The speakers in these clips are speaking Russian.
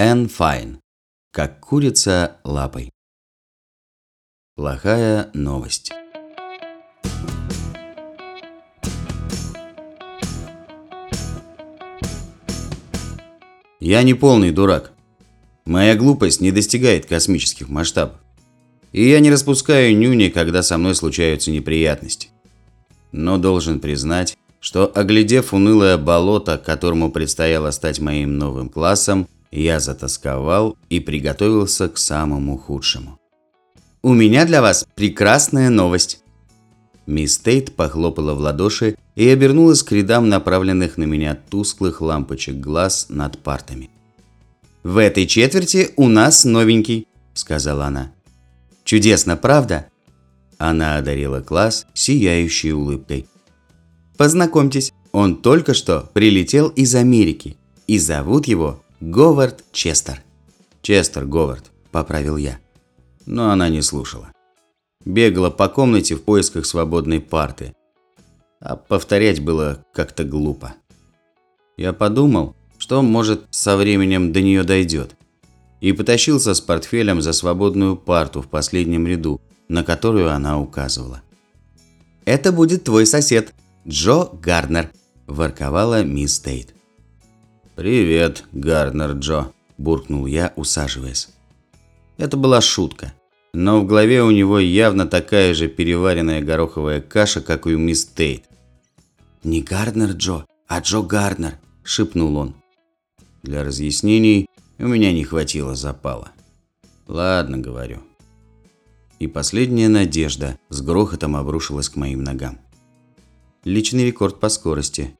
Энн Файн. Как курица лапой. Плохая новость. Я не полный дурак. Моя глупость не достигает космических масштабов. И я не распускаю нюни, когда со мной случаются неприятности. Но должен признать, что, оглядев унылое болото, которому предстояло стать моим новым классом, я затасковал и приготовился к самому худшему. «У меня для вас прекрасная новость!» Мисс Тейт похлопала в ладоши и обернулась к рядам направленных на меня тусклых лампочек глаз над партами. «В этой четверти у нас новенький», – сказала она. «Чудесно, правда?» Она одарила класс сияющей улыбкой. «Познакомьтесь, он только что прилетел из Америки, и зовут его Говард Честер». «Честер Говард», – поправил я. Но она не слушала бегала по комнате в поисках свободной парты. А повторять было как-то глупо. Я подумал, что, может, со временем до нее дойдет. И потащился с портфелем за свободную парту в последнем ряду, на которую она указывала. «Это будет твой сосед, Джо Гарднер», – ворковала мисс Тейт. «Привет, Гарднер Джо», – буркнул я, усаживаясь. Это была шутка. Но в голове у него явно такая же переваренная гороховая каша, как и у мисс Тейт. «Не Гарднер Джо, а Джо Гарднер», – шепнул он. Для разъяснений у меня не хватило запала. «Ладно», – говорю. И последняя надежда с грохотом обрушилась к моим ногам. Личный рекорд по скорости.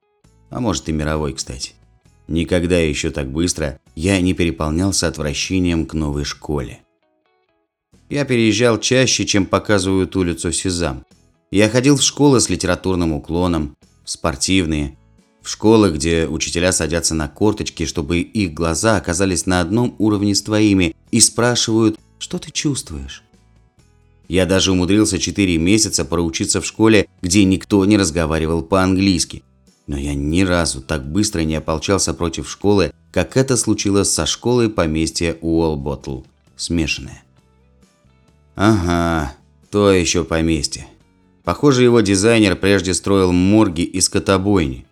А может и мировой, кстати. Никогда еще так быстро я не переполнялся отвращением к новой школе. Я переезжал чаще, чем показывают улицу Сезам. Я ходил в школы с литературным уклоном, в спортивные, в школы, где учителя садятся на корточки, чтобы их глаза оказались на одном уровне с твоими, и спрашивают, что ты чувствуешь. Я даже умудрился 4 месяца проучиться в школе, где никто не разговаривал по-английски. Но я ни разу так быстро не ополчался против школы, как это случилось со школой поместья Уолботл, смешанная. Ага, то еще поместье. Похоже, его дизайнер прежде строил морги и скотобойни.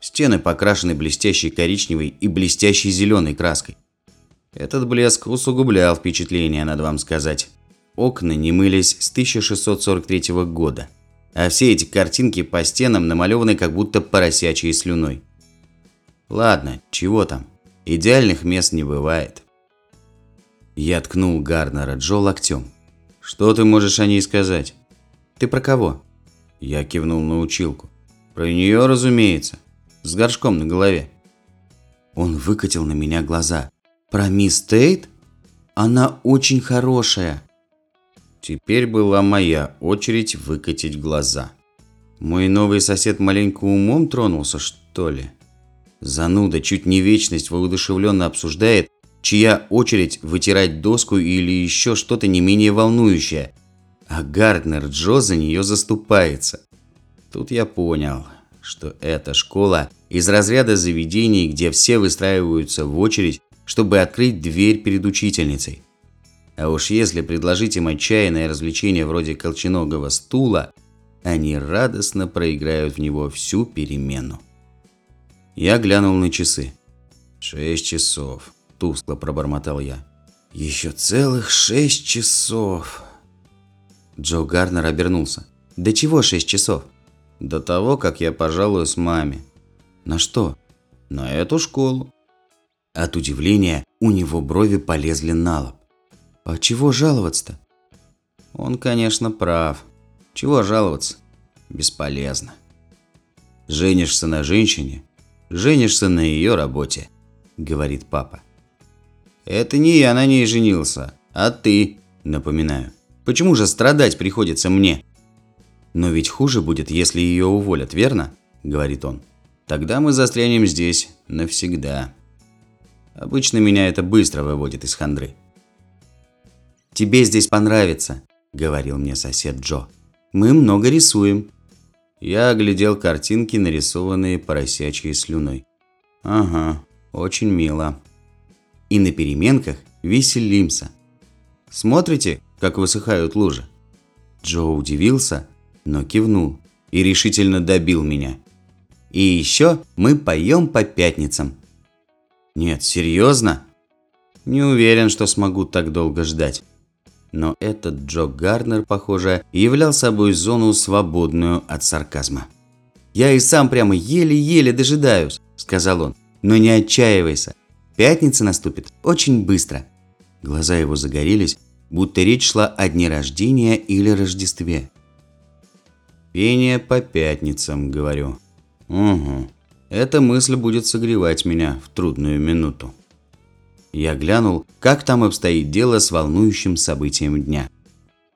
Стены покрашены блестящей коричневой и блестящей зеленой краской. Этот блеск усугублял впечатление, надо вам сказать. Окна не мылись с 1643 года, а все эти картинки по стенам намалеваны как будто поросячьей слюной. Ладно, чего там, идеальных мест не бывает. Я ткнул Гарнера Джо локтем. Что ты можешь о ней сказать? Ты про кого? Я кивнул на училку. Про нее, разумеется. С горшком на голове. Он выкатил на меня глаза. Про мисс Тейт? Она очень хорошая. Теперь была моя очередь выкатить глаза. Мой новый сосед маленько умом тронулся, что ли? Зануда чуть не вечность воодушевленно обсуждает, чья очередь вытирать доску или еще что-то не менее волнующее. А Гарднер Джо за нее заступается. Тут я понял, что эта школа из разряда заведений, где все выстраиваются в очередь, чтобы открыть дверь перед учительницей. А уж если предложить им отчаянное развлечение вроде колченогого стула, они радостно проиграют в него всю перемену. Я глянул на часы. Шесть часов. – тускло пробормотал я. «Еще целых шесть часов!» Джо Гарнер обернулся. «До чего шесть часов?» «До того, как я пожалуюсь маме». «На что?» «На эту школу». От удивления у него брови полезли на лоб. «А чего жаловаться-то?» «Он, конечно, прав. Чего жаловаться? Бесполезно. Женишься на женщине, женишься на ее работе», – говорит папа. Это не я на ней женился, а ты, напоминаю. Почему же страдать приходится мне? Но ведь хуже будет, если ее уволят, верно? Говорит он. Тогда мы застрянем здесь навсегда. Обычно меня это быстро выводит из хандры. «Тебе здесь понравится», – говорил мне сосед Джо. «Мы много рисуем». Я оглядел картинки, нарисованные поросячьей слюной. «Ага, очень мило». и на переменках веселимся. Смотрите, как высыхают лужи?» Джо удивился, но кивнул и решительно добил меня. «И еще мы поем по пятницам». «Нет, серьезно?» «Не уверен, что смогу так долго ждать». Но этот Джо Гарнер, похоже, являл собой зону, свободную от сарказма. «Я и сам прямо еле-еле дожидаюсь», – сказал он. «Но не отчаивайся. Пятница наступит очень быстро». Глаза его загорелись, будто речь шла о дне рождения или Рождестве. «Пение по пятницам», – говорю. «Угу. Эта мысль будет согревать меня в трудную минуту». Я глянул, как там обстоит дело с волнующим событием дня.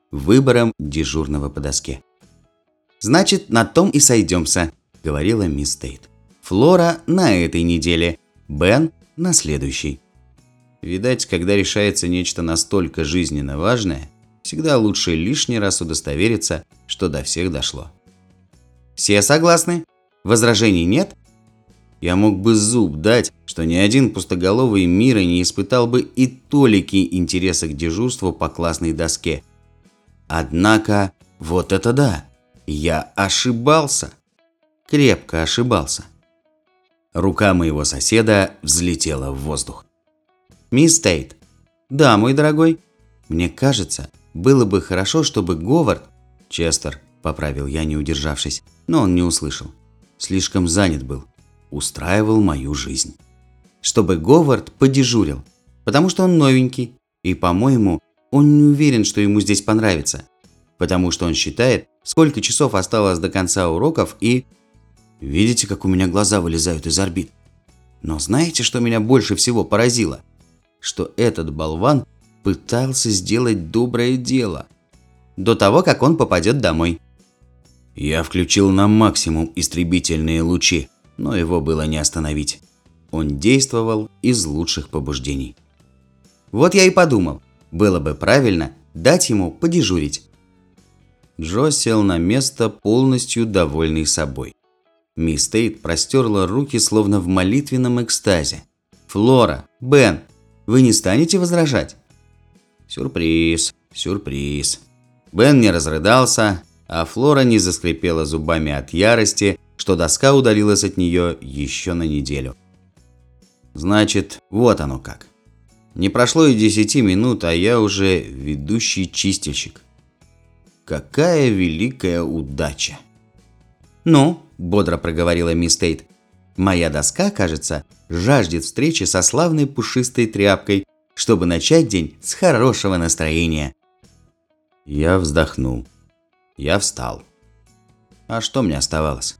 Выбором дежурного по доске. «Значит, на том и сойдемся», – говорила мисс Тейт. «Флора на этой неделе, Бен на следующей». Видать, когда решается нечто настолько жизненно важное, всегда лучше лишний раз удостовериться, что до всех дошло. Все согласны? Возражений нет? Я мог бы зуб дать, что ни один пустоголовый мира не испытал бы и толики интереса к дежурству по классной доске. Однако, вот это да, я ошибался. Крепко ошибался. Рука моего соседа взлетела в воздух. «Мисс Тейт». «Да, мой дорогой». «Мне кажется, было бы хорошо, чтобы Говард...» «Честер», – поправил я, не удержавшись, но он не услышал. Слишком занят был. Устраивал мою жизнь. «Чтобы Говард подежурил, потому что он новенький, и, по-моему, он не уверен, что ему здесь понравится, потому что он считает, сколько часов осталось до конца уроков и... Видите, как у меня глаза вылезают из орбит? Но знаете, что меня больше всего поразило? что этот болван пытался сделать доброе дело до того, как он попадет домой. Я включил на максимум истребительные лучи, но его было не остановить. Он действовал из лучших побуждений. Вот я и подумал, было бы правильно дать ему подежурить. Джо сел на место, полностью довольный собой. Мисс Тейт простерла руки, словно в молитвенном экстазе. «Флора, Бен, вы не станете возражать? Сюрприз, сюрприз. Бен не разрыдался, а Флора не заскрипела зубами от ярости, что доска удалилась от нее еще на неделю. Значит, вот оно как. Не прошло и десяти минут, а я уже ведущий чистильщик. Какая великая удача! «Ну», – бодро проговорила мисс Тейт, Моя доска, кажется, жаждет встречи со славной пушистой тряпкой, чтобы начать день с хорошего настроения. Я вздохнул. Я встал. А что мне оставалось?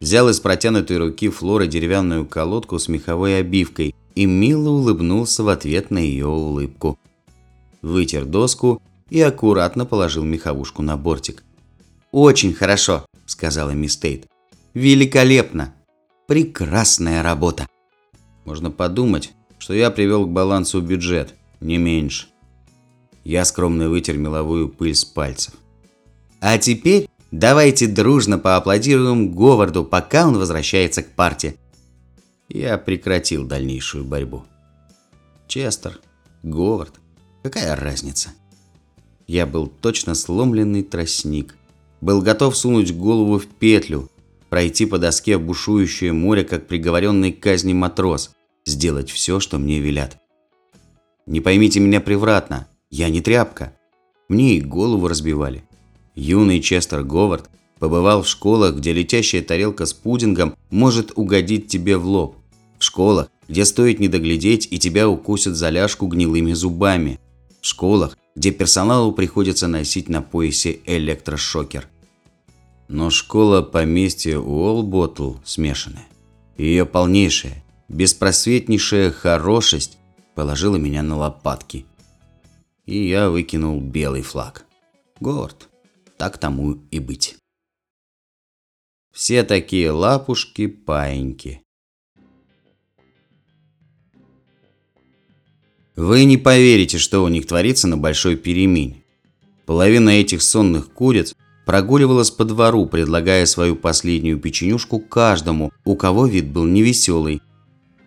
Взял из протянутой руки Флоры деревянную колодку с меховой обивкой и мило улыбнулся в ответ на ее улыбку. Вытер доску и аккуратно положил меховушку на бортик. «Очень хорошо», – сказала мисс Тейт. «Великолепно! Прекрасная работа. Можно подумать, что я привел к балансу бюджет, не меньше. Я скромно вытер меловую пыль с пальцев. А теперь давайте дружно поаплодируем Говарду, пока он возвращается к парте. Я прекратил дальнейшую борьбу. Честер, Говард, какая разница? Я был точно сломленный тростник. Был готов сунуть голову в петлю, пройти по доске в бушующее море, как приговоренный к казни матрос, сделать все, что мне велят. Не поймите меня превратно, я не тряпка. Мне и голову разбивали. Юный Честер Говард побывал в школах, где летящая тарелка с пудингом может угодить тебе в лоб. В школах, где стоит не доглядеть и тебя укусят за ляжку гнилыми зубами. В школах, где персоналу приходится носить на поясе электрошокер. Но школа поместья Уолботл смешанная. Ее полнейшая, беспросветнейшая хорошесть положила меня на лопатки. И я выкинул белый флаг. Горд. Так тому и быть. Все такие лапушки-паиньки. Вы не поверите, что у них творится на большой перемене. Половина этих сонных куриц прогуливалась по двору, предлагая свою последнюю печенюшку каждому, у кого вид был невеселый.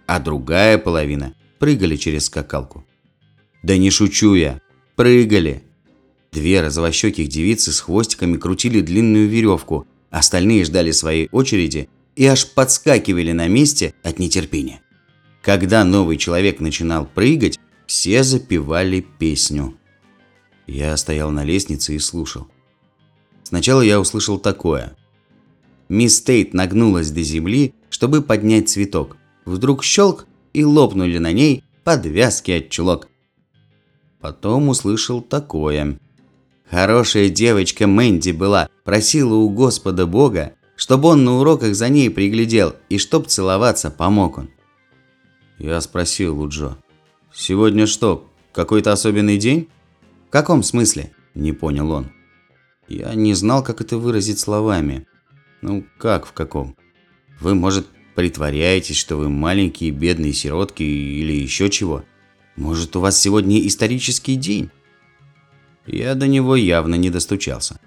А другая половина прыгали через скакалку. Да не шучу я, прыгали. Две розовощеких девицы с хвостиками крутили длинную веревку, остальные ждали своей очереди и аж подскакивали на месте от нетерпения. Когда новый человек начинал прыгать, все запевали песню. Я стоял на лестнице и слушал. Сначала я услышал такое. Мисс Тейт нагнулась до земли, чтобы поднять цветок. Вдруг щелк, и лопнули на ней подвязки от чулок. Потом услышал такое. Хорошая девочка Мэнди была, просила у Господа Бога, чтобы он на уроках за ней приглядел и чтоб целоваться помог он. Я спросил у Джо. «Сегодня что, какой-то особенный день?» «В каком смысле?» – не понял он. Я не знал, как это выразить словами. Ну, как в каком? Вы, может, притворяетесь, что вы маленькие бедные сиротки или еще чего? Может, у вас сегодня исторический день? Я до него явно не достучался.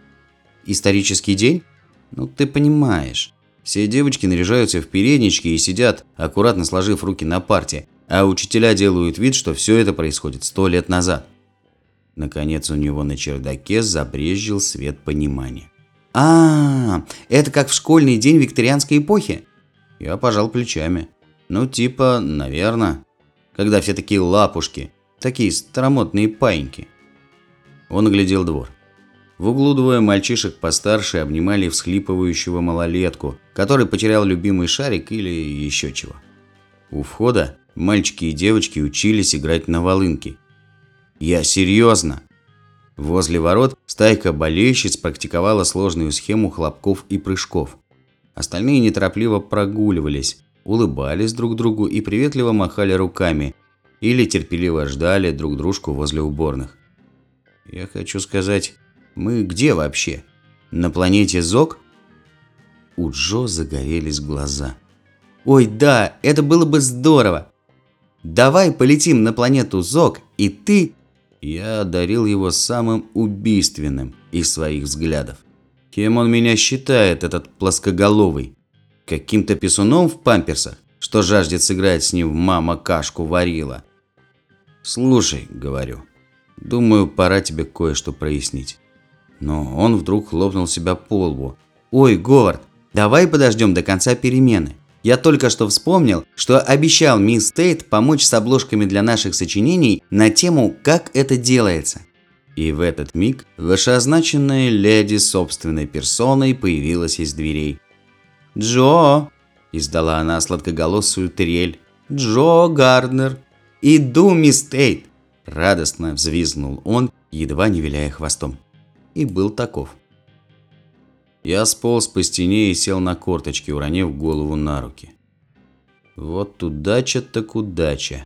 Исторический день? Ну, ты понимаешь. Все девочки наряжаются в переднички и сидят, аккуратно сложив руки на парте, а учителя делают вид, что все это происходит сто лет назад. Наконец у него на чердаке забрезжил свет понимания. А, -а, а, это как в школьный день викторианской эпохи? Я пожал плечами. Ну, типа, наверное. Когда все такие лапушки, такие старомодные паиньки. Он оглядел двор. В углу двое мальчишек постарше обнимали всхлипывающего малолетку, который потерял любимый шарик или еще чего. У входа мальчики и девочки учились играть на волынке. Я серьезно. Возле ворот стайка болельщиц практиковала сложную схему хлопков и прыжков. Остальные неторопливо прогуливались, улыбались друг другу и приветливо махали руками или терпеливо ждали друг дружку возле уборных. Я хочу сказать, мы где вообще? На планете Зок? У Джо загорелись глаза. Ой, да, это было бы здорово. Давай полетим на планету Зок, и ты... Я одарил его самым убийственным из своих взглядов. Кем он меня считает, этот плоскоголовый? Каким-то писуном в памперсах, что жаждет сыграть с ним мама кашку варила? Слушай, говорю, думаю, пора тебе кое-что прояснить. Но он вдруг хлопнул себя по лбу. «Ой, Говард, давай подождем до конца перемены. Я только что вспомнил, что обещал мисс Тейт помочь с обложками для наших сочинений на тему «Как это делается». И в этот миг вышеозначенная леди собственной персоной появилась из дверей. «Джо!» – издала она сладкоголосую трель. «Джо Гарднер! Иду, мисс Тейт!» – радостно взвизгнул он, едва не виляя хвостом и был таков. Я сполз по стене и сел на корточки, уронив голову на руки. Вот удача так удача.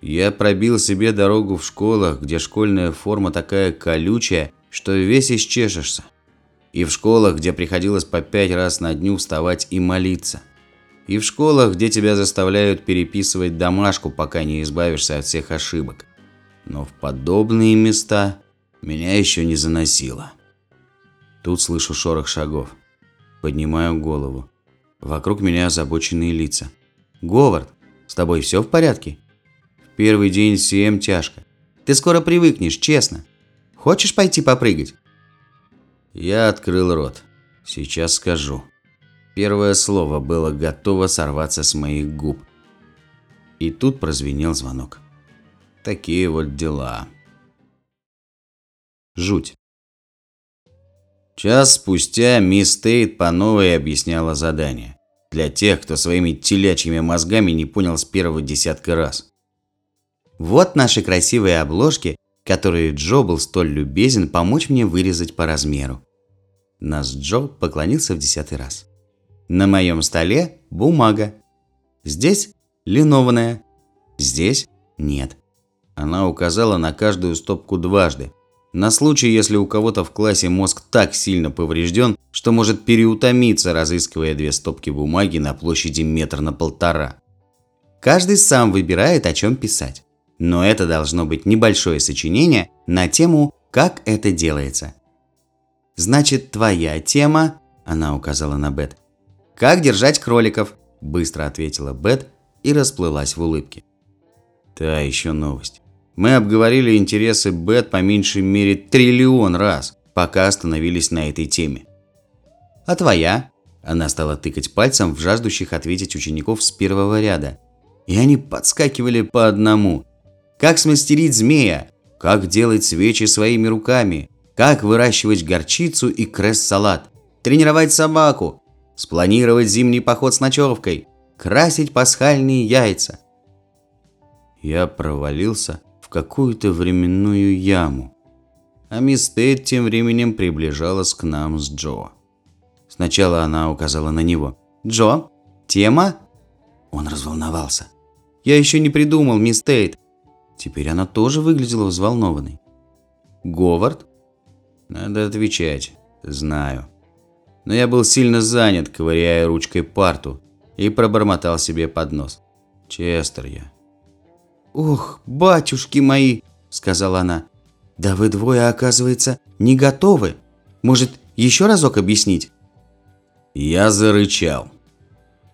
Я пробил себе дорогу в школах, где школьная форма такая колючая, что весь исчешешься. И в школах, где приходилось по пять раз на дню вставать и молиться. И в школах, где тебя заставляют переписывать домашку, пока не избавишься от всех ошибок. Но в подобные места меня еще не заносило. Тут слышу шорох шагов. Поднимаю голову. Вокруг меня озабоченные лица. «Говард, с тобой все в порядке?» «В первый день всем тяжко. Ты скоро привыкнешь, честно. Хочешь пойти попрыгать?» Я открыл рот. Сейчас скажу. Первое слово было готово сорваться с моих губ. И тут прозвенел звонок. Такие вот дела. Жуть. Час спустя мисс Тейт по новой объясняла задание. Для тех, кто своими телячьими мозгами не понял с первого десятка раз. Вот наши красивые обложки, которые Джо был столь любезен помочь мне вырезать по размеру. Нас Джо поклонился в десятый раз. На моем столе бумага. Здесь линованная. Здесь нет. Она указала на каждую стопку дважды, на случай, если у кого-то в классе мозг так сильно поврежден, что может переутомиться, разыскивая две стопки бумаги на площади метр на полтора. Каждый сам выбирает, о чем писать. Но это должно быть небольшое сочинение на тему «Как это делается». «Значит, твоя тема...» – она указала на Бет. «Как держать кроликов?» – быстро ответила Бет и расплылась в улыбке. Та еще новость. Мы обговорили интересы Бет по меньшей мере триллион раз, пока остановились на этой теме. А твоя? Она стала тыкать пальцем в жаждущих ответить учеников с первого ряда. И они подскакивали по одному. Как смастерить змея? Как делать свечи своими руками? Как выращивать горчицу и кресс-салат? Тренировать собаку? Спланировать зимний поход с ночевкой? Красить пасхальные яйца? Я провалился какую-то временную яму. А мисс Тейт тем временем приближалась к нам с Джо. Сначала она указала на него. «Джо, тема?» Он разволновался. «Я еще не придумал, мисс Тейт». Теперь она тоже выглядела взволнованной. «Говард?» «Надо отвечать. Знаю». Но я был сильно занят, ковыряя ручкой парту, и пробормотал себе под нос. «Честер я». «Ох, батюшки мои!» – сказала она. «Да вы двое, оказывается, не готовы. Может, еще разок объяснить?» Я зарычал.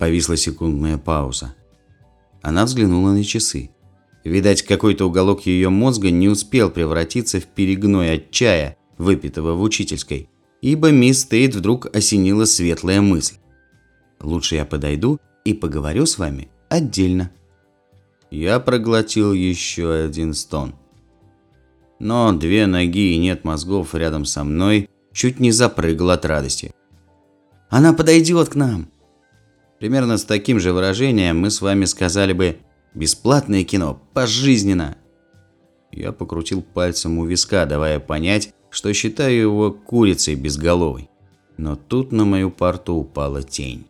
Повисла секундная пауза. Она взглянула на часы. Видать, какой-то уголок ее мозга не успел превратиться в перегной от чая, выпитого в учительской, ибо мисс Тейт вдруг осенила светлая мысль. «Лучше я подойду и поговорю с вами отдельно». Я проглотил еще один стон. Но две ноги и нет мозгов рядом со мной чуть не запрыгал от радости. Она подойдет к нам. Примерно с таким же выражением мы с вами сказали бы «бесплатное кино, пожизненно». Я покрутил пальцем у виска, давая понять, что считаю его курицей безголовой. Но тут на мою парту упала тень.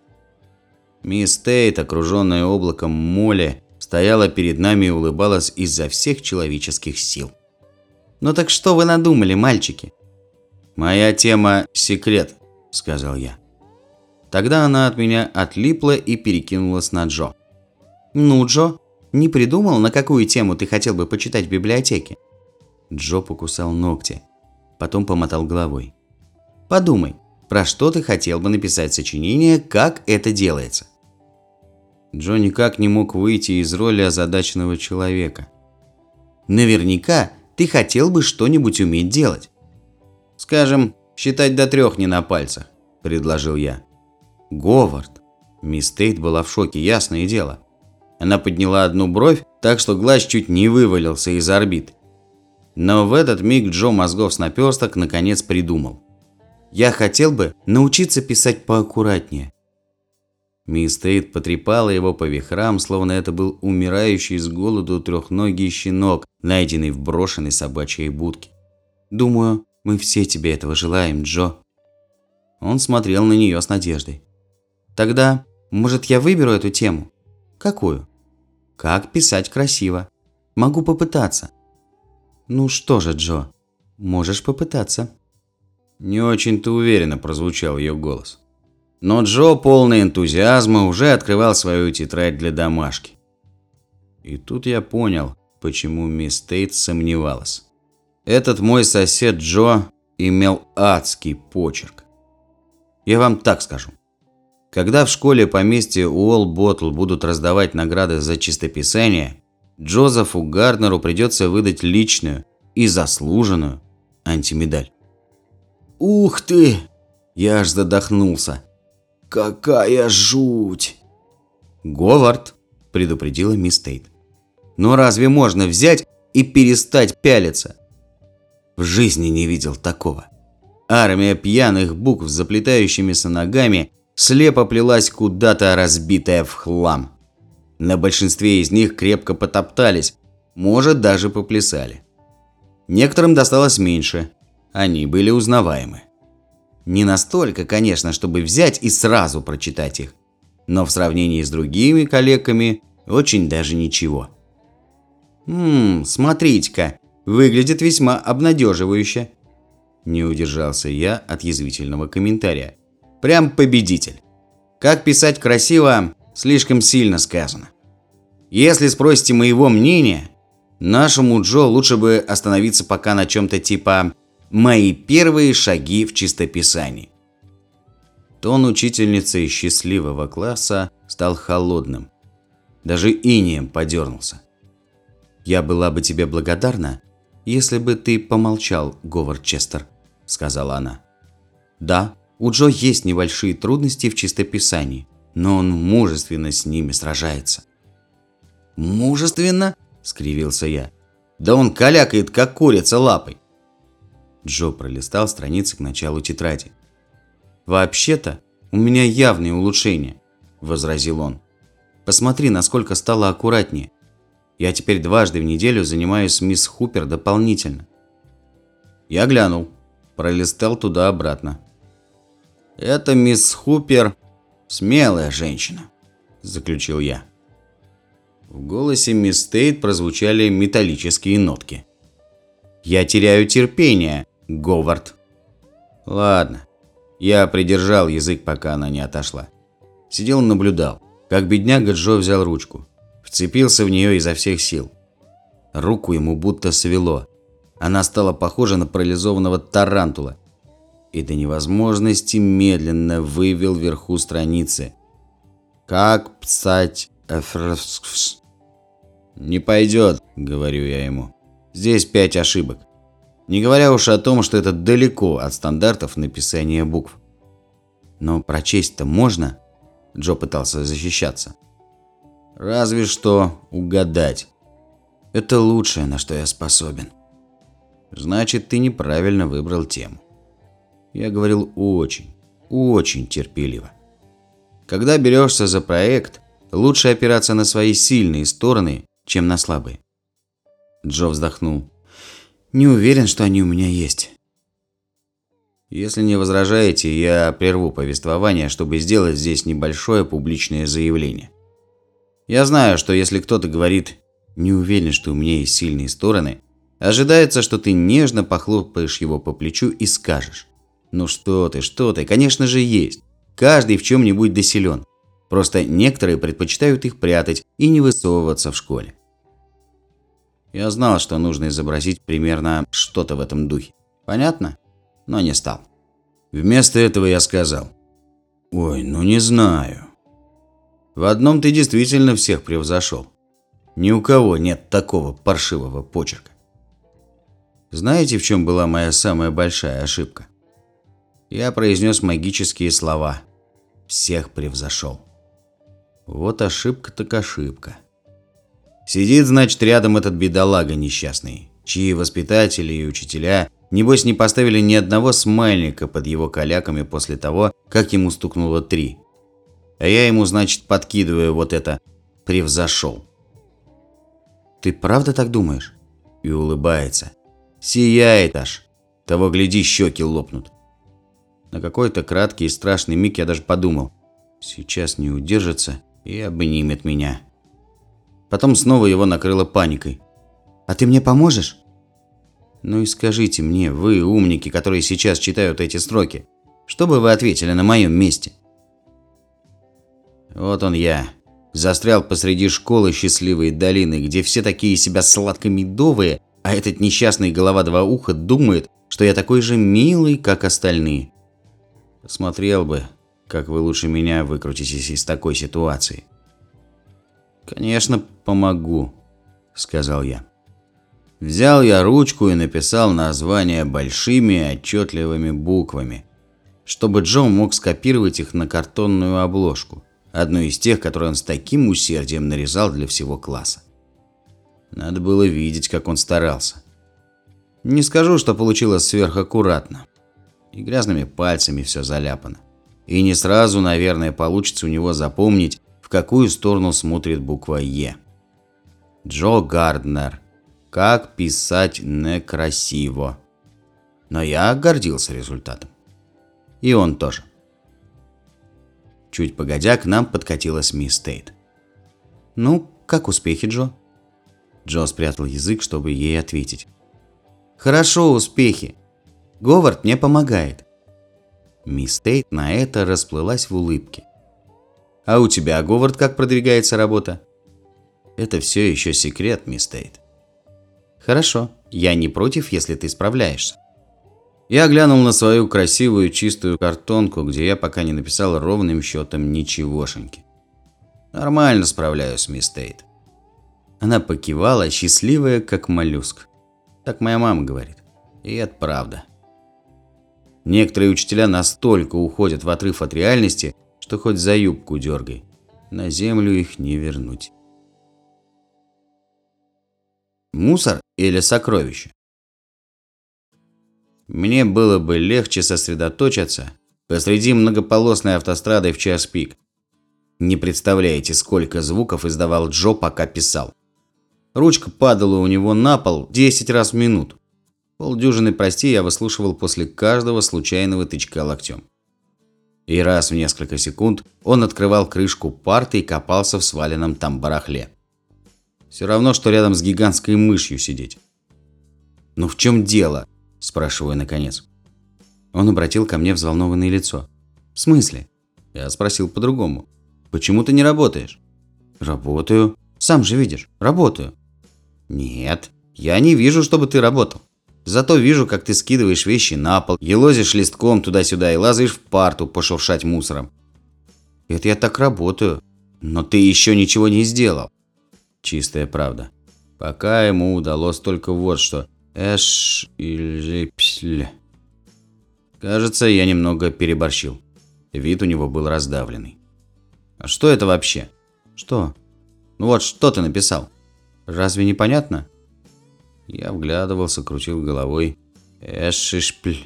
Мисс Тейт, окруженная облаком моли, стояла перед нами и улыбалась изо всех человеческих сил. «Ну так что вы надумали, мальчики?» «Моя тема – секрет», – сказал я. Тогда она от меня отлипла и перекинулась на Джо. «Ну, Джо, не придумал, на какую тему ты хотел бы почитать в библиотеке?» Джо покусал ногти, потом помотал головой. «Подумай, про что ты хотел бы написать сочинение, как это делается?» Джо никак не мог выйти из роли озадаченного человека. «Наверняка ты хотел бы что-нибудь уметь делать». «Скажем, считать до трех не на пальцах», – предложил я. Говард. Мисс Тейт была в шоке, ясное дело. Она подняла одну бровь, так что глаз чуть не вывалился из орбит. Но в этот миг Джо мозгов с наперсток наконец придумал. «Я хотел бы научиться писать поаккуратнее». Мисс Тейт потрепала его по вихрам, словно это был умирающий с голоду трехногий щенок, найденный в брошенной собачьей будке. «Думаю, мы все тебе этого желаем, Джо». Он смотрел на нее с надеждой. Тогда, может, я выберу эту тему? Какую? Как писать красиво. Могу попытаться. Ну что же, Джо, можешь попытаться. Не очень-то уверенно прозвучал ее голос. Но Джо, полный энтузиазма, уже открывал свою тетрадь для домашки. И тут я понял, почему мисс Тейт сомневалась. Этот мой сосед Джо имел адский почерк. Я вам так скажу. Когда в школе поместья Уолл Боттл будут раздавать награды за чистописание, Джозефу Гарднеру придется выдать личную и заслуженную антимедаль. «Ух ты!» Я аж задохнулся. «Какая жуть!» «Говард!» – предупредила мисс Тейт. «Но разве можно взять и перестать пялиться?» В жизни не видел такого. Армия пьяных букв с заплетающимися ногами – слепо плелась куда-то разбитая в хлам. На большинстве из них крепко потоптались, может даже поплясали. Некоторым досталось меньше, они были узнаваемы. Не настолько, конечно, чтобы взять и сразу прочитать их, но в сравнении с другими коллегами очень даже ничего. «Ммм, смотрите-ка, выглядит весьма обнадеживающе», – не удержался я от язвительного комментария. Прям победитель. Как писать красиво, слишком сильно сказано. Если спросите моего мнения, нашему Джо лучше бы остановиться пока на чем-то типа «Мои первые шаги в чистописании». Тон учительницы счастливого класса стал холодным. Даже инием подернулся. «Я была бы тебе благодарна, если бы ты помолчал, Говард Честер», – сказала она. «Да, у Джо есть небольшие трудности в чистописании, но он мужественно с ними сражается». «Мужественно?» – скривился я. «Да он калякает, как курица лапой». Джо пролистал страницы к началу тетради. «Вообще-то, у меня явные улучшения», – возразил он. «Посмотри, насколько стало аккуратнее. Я теперь дважды в неделю занимаюсь с мисс Хупер дополнительно». Я глянул, пролистал туда-обратно. «Это мисс Хупер смелая женщина», – заключил я. В голосе мисс Тейт прозвучали металлические нотки. «Я теряю терпение, Говард». «Ладно». Я придержал язык, пока она не отошла. Сидел и наблюдал, как бедняга Джо взял ручку. Вцепился в нее изо всех сил. Руку ему будто свело. Она стала похожа на парализованного тарантула. И до невозможности медленно вывел вверху страницы. «Как псать «Не пойдет», – говорю я ему. «Здесь пять ошибок. Не говоря уж о том, что это далеко от стандартов написания букв. Но прочесть-то можно?» Джо пытался защищаться. «Разве что угадать. Это лучшее, на что я способен». «Значит, ты неправильно выбрал тему». Я говорил очень, очень терпеливо. Когда берешься за проект, лучше опираться на свои сильные стороны чем на слабые. Джо вздохнул. Не уверен, что они у меня есть. Если не возражаете, я прерву повествование, чтобы сделать здесь небольшое публичное заявление. Я знаю, что если кто-то говорит «не уверен, что у меня есть сильные стороны», ожидается, что ты нежно похлопаешь его по плечу и скажешь «ну что ты, что ты, конечно же есть. Каждый в чем-нибудь досилен. Просто некоторые предпочитают их прятать и не высовываться в школе. Я знал, что нужно изобразить примерно что-то в этом духе. Понятно? Но не стал. Вместо этого я сказал. «Ой, ну не знаю. В одном ты действительно всех превзошел. Ни у кого нет такого паршивого почерка. Знаете, в чем была моя самая большая ошибка? Я произнес магические слова. Всех превзошел. Вот ошибка так ошибка. Сидит, значит, рядом этот бедолага несчастный, чьи воспитатели и учителя, небось, не поставили ни одного смайлика под его каляками после того, как ему стукнуло три. А я ему, значит, подкидываю вот это «превзошел». «Ты правда так думаешь?» И улыбается. Сияет аж. Того, гляди, щеки лопнут. На какой-то краткий и страшный миг я даже подумал. Сейчас не удержится и обнимет меня. Потом снова его накрыло паникой. «А ты мне поможешь?» «Ну и скажите мне, вы, умники, которые сейчас читают эти строки, что бы вы ответили на моем месте?» Вот он я. Застрял посреди школы счастливой долины, где все такие себя сладко-медовые, а этот несчастный голова два уха думает, что я такой же милый, как остальные. Посмотрел бы, как вы лучше меня выкрутитесь из такой ситуации. «Конечно, помогу», – сказал я. Взял я ручку и написал названия большими отчетливыми буквами, чтобы Джо мог скопировать их на картонную обложку, одну из тех, которые он с таким усердием нарезал для всего класса. Надо было видеть, как он старался. Не скажу, что получилось сверхаккуратно. И грязными пальцами все заляпано. И не сразу, наверное, получится у него запомнить, какую сторону смотрит буква «Е». Джо Гарднер. Как писать некрасиво. Но я гордился результатом. И он тоже. Чуть погодя, к нам подкатилась мисс Тейт. «Ну, как успехи, Джо?» Джо спрятал язык, чтобы ей ответить. «Хорошо, успехи. Говард мне помогает. Мисс Тейт на это расплылась в улыбке. «А у тебя, Говард, как продвигается работа?» «Это все еще секрет, мисс Тейт». «Хорошо, я не против, если ты справляешься». Я глянул на свою красивую чистую картонку, где я пока не написал ровным счетом ничегошеньки. Нормально справляюсь, мисс Тейт. Она покивала, счастливая, как моллюск. Так моя мама говорит. И это правда. Некоторые учителя настолько уходят в отрыв от реальности, что хоть за юбку дергай. На землю их не вернуть. Мусор или сокровище? Мне было бы легче сосредоточиться посреди многополосной автострады в час пик. Не представляете, сколько звуков издавал Джо, пока писал. Ручка падала у него на пол 10 раз в минуту. Полдюжины прости я выслушивал после каждого случайного тычка локтем. И раз в несколько секунд он открывал крышку парты и копался в сваленном там барахле. Все равно, что рядом с гигантской мышью сидеть. «Ну в чем дело?» – спрашиваю наконец. Он обратил ко мне взволнованное лицо. «В смысле?» Я спросил по-другому. «Почему ты не работаешь?» «Работаю. Сам же видишь, работаю». «Нет, я не вижу, чтобы ты работал. Зато вижу, как ты скидываешь вещи на пол, елозишь листком туда-сюда и лазаешь в парту пошуршать мусором. Это я так работаю. Но ты еще ничего не сделал. Чистая правда. Пока ему удалось только вот что. Эш или псль. Кажется, я немного переборщил. Вид у него был раздавленный. А что это вообще? Что? Ну вот, что ты написал? Разве не понятно? Я вглядывался, крутил головой. Эшишпль.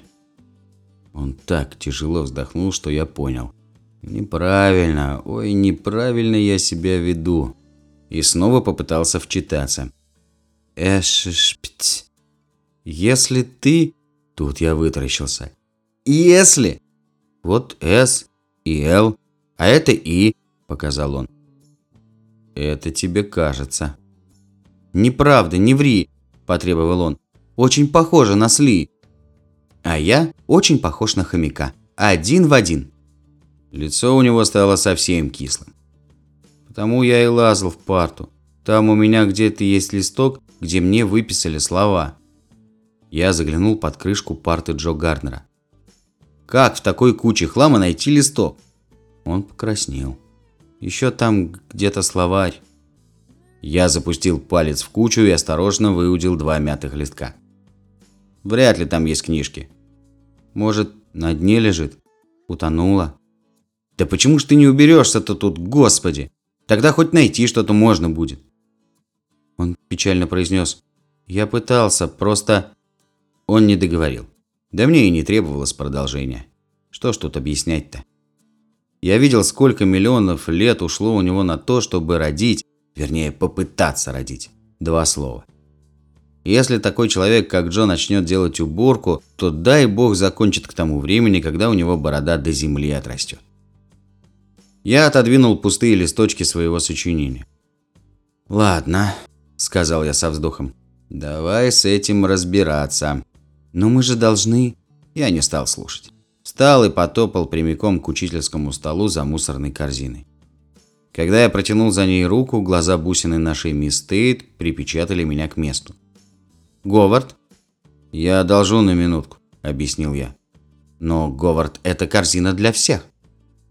Он так тяжело вздохнул, что я понял. Неправильно, ой, неправильно я себя веду. И снова попытался вчитаться. Эшишпить. Если ты... Тут я вытаращился. Если... Вот С и Л, а это И, показал он. Это тебе кажется. Неправда, не ври. – потребовал он. «Очень похоже на Сли». А я очень похож на хомяка. Один в один. Лицо у него стало совсем кислым. Потому я и лазал в парту. Там у меня где-то есть листок, где мне выписали слова. Я заглянул под крышку парты Джо Гарднера. Как в такой куче хлама найти листок? Он покраснел. Еще там где-то словарь. Я запустил палец в кучу и осторожно выудил два мятых листка. Вряд ли там есть книжки. Может, на дне лежит? Утонула? Да почему ж ты не уберешься-то тут, господи? Тогда хоть найти что-то можно будет. Он печально произнес. Я пытался, просто... Он не договорил. Да мне и не требовалось продолжения. Что ж тут объяснять-то? Я видел, сколько миллионов лет ушло у него на то, чтобы родить Вернее, попытаться родить. Два слова. Если такой человек, как Джо, начнет делать уборку, то дай бог закончит к тому времени, когда у него борода до земли отрастет. Я отодвинул пустые листочки своего сочинения. «Ладно», – сказал я со вздохом. «Давай с этим разбираться. Но мы же должны...» Я не стал слушать. Встал и потопал прямиком к учительскому столу за мусорной корзиной. Когда я протянул за ней руку, глаза бусины нашей мисс Тейт припечатали меня к месту. «Говард?» «Я одолжу на минутку», – объяснил я. «Но, Говард, это корзина для всех.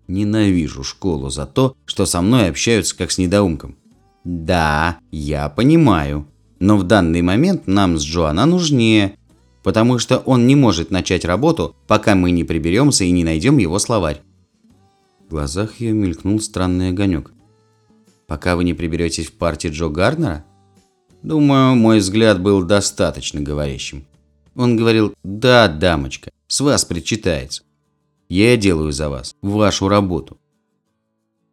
Ненавижу школу за то, что со мной общаются как с недоумком». «Да, я понимаю. Но в данный момент нам с Джо она нужнее, потому что он не может начать работу, пока мы не приберемся и не найдем его словарь». В глазах ее мелькнул странный огонек пока вы не приберетесь в партии Джо Гарднера? Думаю, мой взгляд был достаточно говорящим. Он говорил, да, дамочка, с вас причитается. Я делаю за вас вашу работу.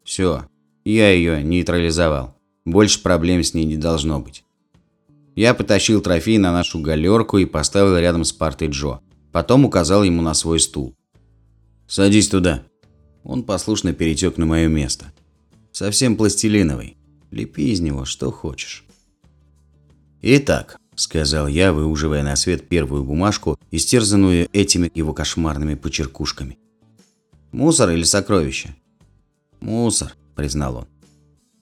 Все, я ее нейтрализовал. Больше проблем с ней не должно быть. Я потащил трофей на нашу галерку и поставил рядом с партой Джо. Потом указал ему на свой стул. «Садись туда». Он послушно перетек на мое место. Совсем пластилиновый. Лепи из него что хочешь. Итак, сказал я, выуживая на свет первую бумажку, истерзанную этими его кошмарными почеркушками. Мусор или сокровище? Мусор, признал он.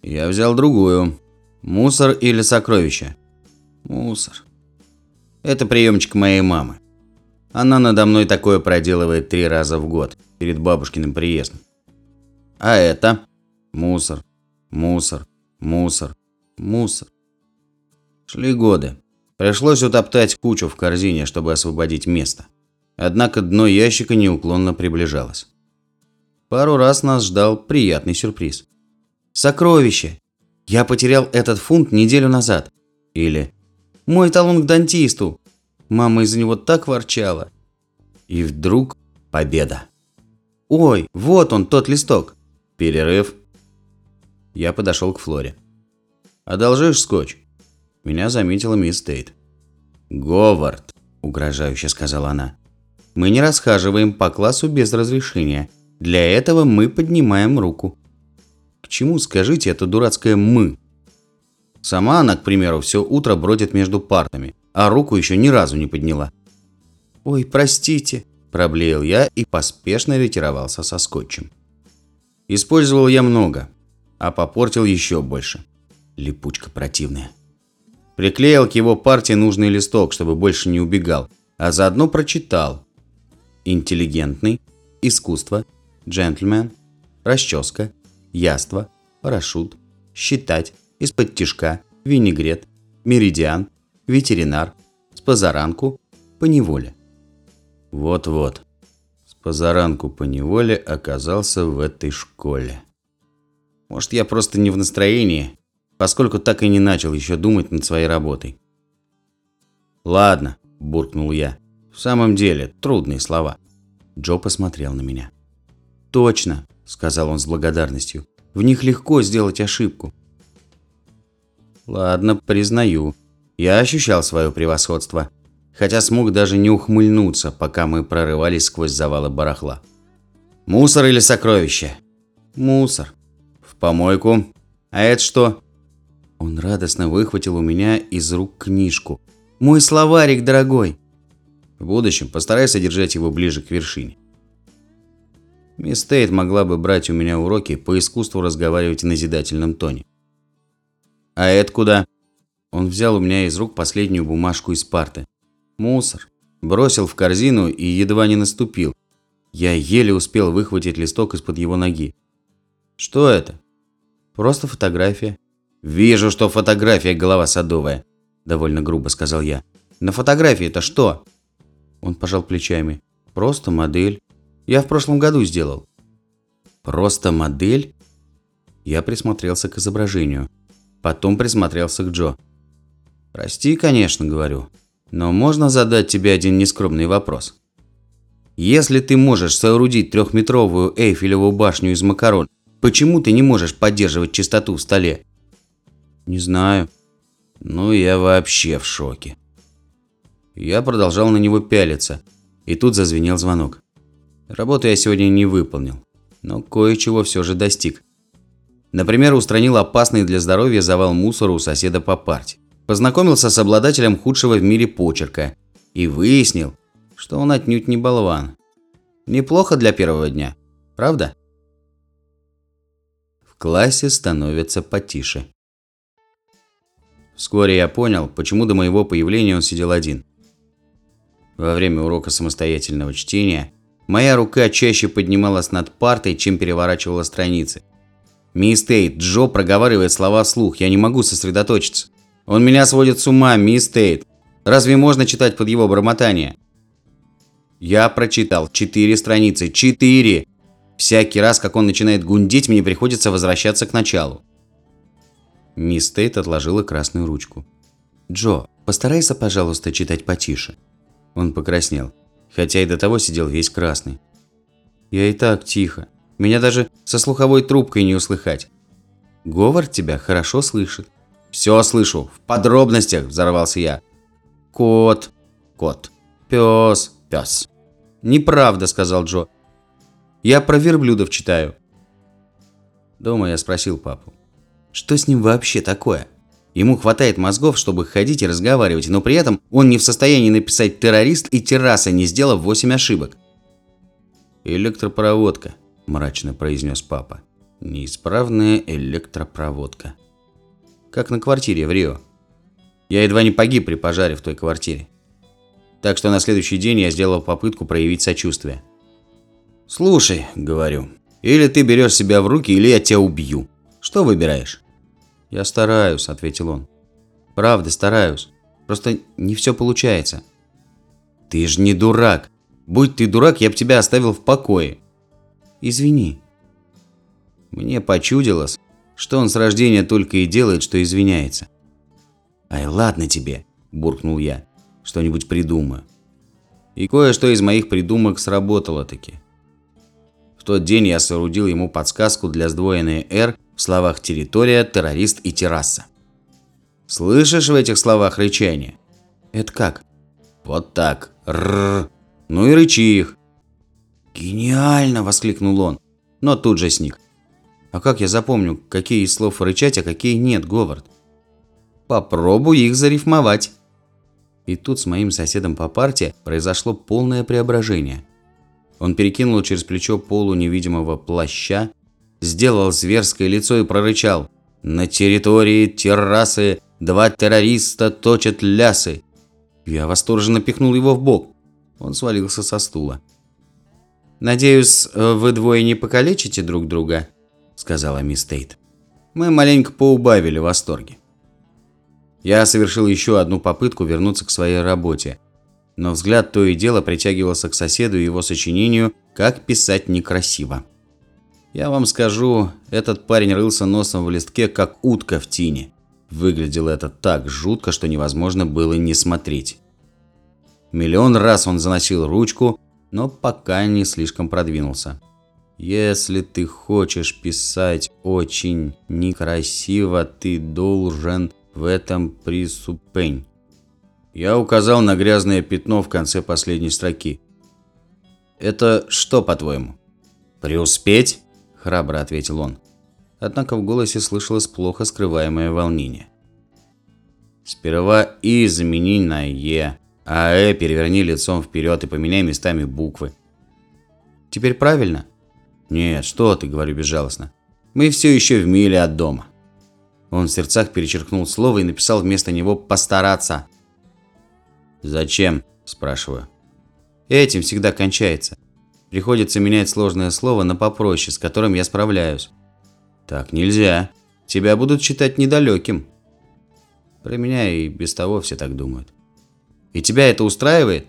Я взял другую. Мусор или сокровище? Мусор. Это приемчик моей мамы. Она надо мной такое проделывает три раза в год, перед бабушкиным приездом. А это? Мусор, мусор, мусор, мусор. Шли годы. Пришлось утоптать кучу в корзине, чтобы освободить место. Однако дно ящика неуклонно приближалось. Пару раз нас ждал приятный сюрприз. «Сокровище! Я потерял этот фунт неделю назад». Или «Мой талон к дантисту! Мама из-за него так ворчала». И вдруг победа. «Ой, вот он, тот листок!» Перерыв. Я подошел к Флоре. «Одолжишь скотч?» Меня заметила мисс Тейт. «Говард», – угрожающе сказала она. «Мы не расхаживаем по классу без разрешения. Для этого мы поднимаем руку». «К чему, скажите, это дурацкое «мы»?» Сама она, к примеру, все утро бродит между партами, а руку еще ни разу не подняла. «Ой, простите», – проблеял я и поспешно ретировался со скотчем. Использовал я много, а попортил еще больше. Липучка противная. Приклеил к его партии нужный листок, чтобы больше не убегал, а заодно прочитал. Интеллигентный, искусство, джентльмен, расческа, яство, парашют, считать, из-под тишка, винегрет, меридиан, ветеринар, с позаранку, по неволе. Вот-вот, с позаранку по неволе оказался в этой школе. Может, я просто не в настроении, поскольку так и не начал еще думать над своей работой. «Ладно», – буркнул я. «В самом деле, трудные слова». Джо посмотрел на меня. «Точно», – сказал он с благодарностью. «В них легко сделать ошибку». «Ладно, признаю. Я ощущал свое превосходство, хотя смог даже не ухмыльнуться, пока мы прорывались сквозь завалы барахла. Мусор или сокровище?» «Мусор». «В помойку. А это что?» Он радостно выхватил у меня из рук книжку. «Мой словарик, дорогой!» В будущем постарайся держать его ближе к вершине. Мисс Тейт могла бы брать у меня уроки по искусству разговаривать в назидательном тоне. «А это куда?» Он взял у меня из рук последнюю бумажку из парты. «Мусор». Бросил в корзину и едва не наступил. Я еле успел выхватить листок из-под его ноги. «Что это?» «Просто фотография». «Вижу, что фотография голова садовая», – довольно грубо сказал я. «На фотографии это что?» Он пожал плечами. «Просто модель. Я в прошлом году сделал». «Просто модель?» Я присмотрелся к изображению. Потом присмотрелся к Джо. «Прости, конечно, говорю, но можно задать тебе один нескромный вопрос?» Если ты можешь соорудить трехметровую Эйфелеву башню из макарон, почему ты не можешь поддерживать чистоту в столе? Не знаю. Ну, я вообще в шоке. Я продолжал на него пялиться, и тут зазвенел звонок. Работу я сегодня не выполнил, но кое-чего все же достиг. Например, устранил опасный для здоровья завал мусора у соседа по парте. Познакомился с обладателем худшего в мире почерка и выяснил, что он отнюдь не болван. Неплохо для первого дня, правда? Классе становится потише. Вскоре я понял, почему до моего появления он сидел один. Во время урока самостоятельного чтения моя рука чаще поднималась над партой, чем переворачивала страницы. «Мисс Тейт, Джо проговаривает слова вслух, я не могу сосредоточиться. Он меня сводит с ума, мисс Тейт. Разве можно читать под его бормотание?» Я прочитал четыре страницы. Четыре! Всякий раз, как он начинает гундеть, мне приходится возвращаться к началу. Мисс Тейт отложила красную ручку. «Джо, постарайся, пожалуйста, читать потише». Он покраснел, хотя и до того сидел весь красный. «Я и так тихо. Меня даже со слуховой трубкой не услыхать. Говард тебя хорошо слышит». «Все слышу. В подробностях», – взорвался я. «Кот. Кот. Пес. Пес». «Неправда», – сказал Джо. «Я про верблюдов читаю». Дома я спросил папу. Что с ним вообще такое? Ему хватает мозгов, чтобы ходить и разговаривать, но при этом он не в состоянии написать «террорист» и «терраса», не сделав 8 ошибок. «Электропроводка», – мрачно произнес папа. «Неисправная электропроводка». Как на квартире в Рио. Я едва не погиб при пожаре в той квартире. Так что на следующий день я сделал попытку проявить сочувствие. «Слушай», – говорю, – «или ты берешь себя в руки, или я тебя убью». Что выбираешь?» «Я стараюсь», – ответил он. Правда, стараюсь. Просто не все получается. Ты же не дурак. Будь ты дурак, я бы тебя оставил в покое. Извини. Мне почудилось, что он с рождения только и делает, что извиняется. Ай, ладно тебе, буркнул я. Что-нибудь придумаю. И кое-что из моих придумок сработало таки. Тот день я соорудил ему подсказку для сдвоенной «Р» в словах «территория», «террорист» и «терраса». Слышишь в этих словах рычание? Это как? Вот так. Рррр. Ну и рычи их. Гениально, воскликнул он, но тут же сник. А как я запомню, какие из слов рычать, а какие нет, Говард? Попробуй их зарифмовать. И тут с моим соседом по парте произошло полное преображение. Он перекинул через плечо полу невидимого плаща, сделал зверское лицо и прорычал. «На территории террасы два террориста точат лясы!» Я восторженно пихнул его в бок. Он свалился со стула. «Надеюсь, вы двое не покалечите друг друга?» сказала мисс Тейт. Мы маленько поубавили в восторге. Я совершил еще одну попытку вернуться к своей работе, но взгляд то и дело притягивался к соседу и его сочинению «Как писать некрасиво». Я вам скажу, этот парень рылся носом в листке, как утка в тине. Выглядело это так жутко, что невозможно было не смотреть. Миллион раз он заносил ручку, но пока не слишком продвинулся. Если ты хочешь писать очень некрасиво, ты должен в этом присупень. Я указал на грязное пятно в конце последней строки. Это что, по-твоему? Преуспеть? Храбро ответил он. Однако в голосе слышалось плохо скрываемое волнение. Сперва «и» замени на «е», а «э» переверни лицом вперед и поменяй местами буквы. Теперь правильно? «Нет, что ты», — говорю безжалостно. «Мы все еще в миле от дома». Он в сердцах перечеркнул слово и написал вместо него «постараться». «Зачем?» – спрашиваю. «Этим всегда кончается. Приходится менять сложное слово на попроще, с которым я справляюсь». «Так нельзя. Тебя будут считать недалеким». Про меня и без того все так думают. «И тебя это устраивает?»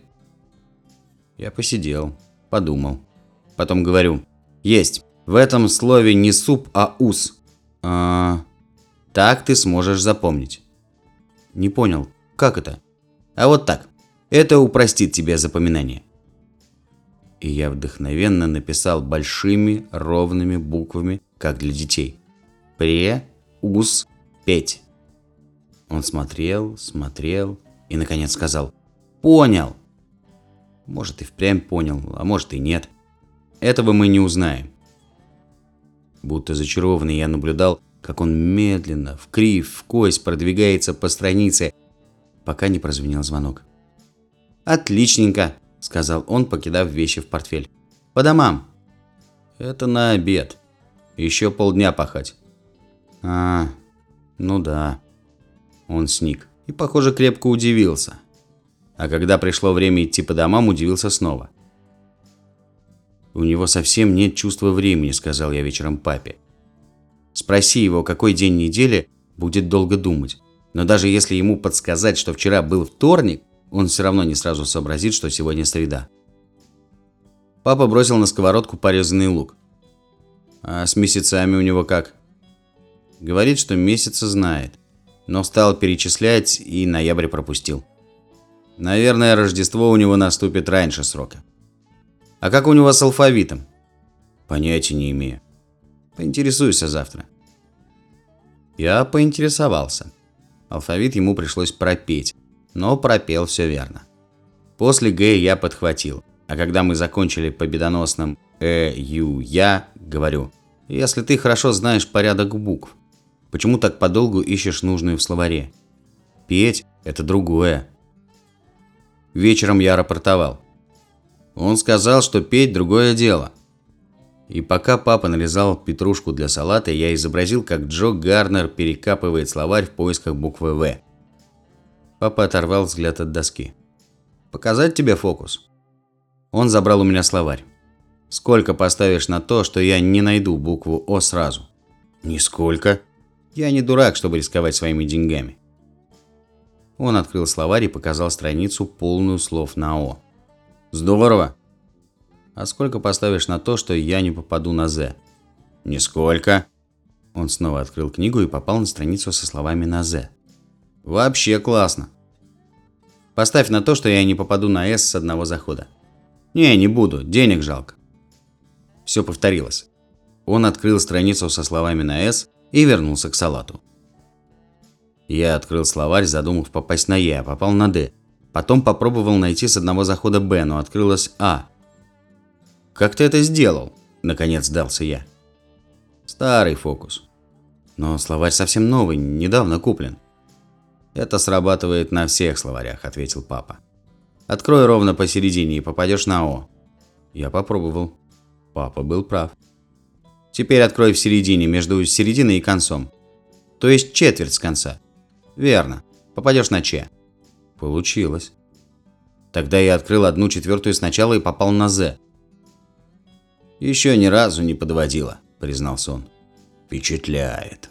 Я посидел, подумал. Потом говорю. Есть. В этом слове не суп, а ус. А, так ты сможешь запомнить. Не понял. Как это? А вот так. Это упростит тебе запоминание. И я вдохновенно написал большими ровными буквами, как для детей. Пре, ус, петь. Он смотрел, смотрел и наконец сказал «Понял». Может и впрямь понял, а может и нет. Этого мы не узнаем. Будто зачарованный я наблюдал, как он медленно, в крив, в кость продвигается по странице, пока не прозвенел звонок. «Отличненько», — сказал он, покидав вещи в портфель. «По домам». «Это на обед. Еще полдня пахать». «А, ну да». Он сник и, похоже, крепко удивился. А когда пришло время идти по домам, удивился снова. «У него совсем нет чувства времени», – сказал я вечером папе. «Спроси его, какой день недели, будет долго думать. Но даже если ему подсказать, что вчера был вторник, он все равно не сразу сообразит, что сегодня среда». Папа бросил на сковородку порезанный лук. «А с месяцами у него как?» Говорит, что месяца знает, но стал перечислять и ноябрь пропустил. Наверное, Рождество у него наступит раньше срока. А как у него с алфавитом? Понятия не имею. Поинтересуйся завтра. Я поинтересовался. Алфавит ему пришлось пропеть, но пропел все верно. После Г я подхватил, а когда мы закончили победоносным «э», «ю», «я», говорю, если ты хорошо знаешь порядок букв, почему так подолгу ищешь нужные в словаре? Петь – это другое. Вечером я рапортовал. Он сказал, что петь другое дело. И пока папа нарезал петрушку для салата, я изобразил, как Джо Гарнер перекапывает словарь в поисках буквы «В». Папа оторвал взгляд от доски. «Показать тебе фокус?» Он забрал у меня словарь. «Сколько поставишь на то, что я не найду букву «О» сразу?» «Нисколько. Я не дурак, чтобы рисковать своими деньгами». Он открыл словарь и показал страницу, полную слов на «о». «Здорово!» «А сколько поставишь на то, что я не попаду на «з»?» «Нисколько!» Он снова открыл книгу и попал на страницу со словами на «з». «Вообще классно!» «Поставь на то, что я не попаду на «с» с одного захода». «Не, не буду, денег жалко». Все повторилось. Он открыл страницу со словами на «с» и вернулся к салату. Я открыл словарь, задумав попасть на «е», а попал на «д». Потом попробовал найти с одного захода «б», но открылось «а». «Как ты это сделал?» – наконец сдался я. Старый фокус. Но словарь совсем новый, недавно куплен. Это срабатывает на всех словарях, ответил папа. Открой ровно посередине и попадешь на О. Я попробовал. Папа был прав. Теперь открой в середине, между серединой и концом. То есть четверть с конца. Верно. Попадешь на Ч. Получилось. Тогда я открыл одну четвертую сначала и попал на З. Еще ни разу не подводила, признался он. Впечатляет.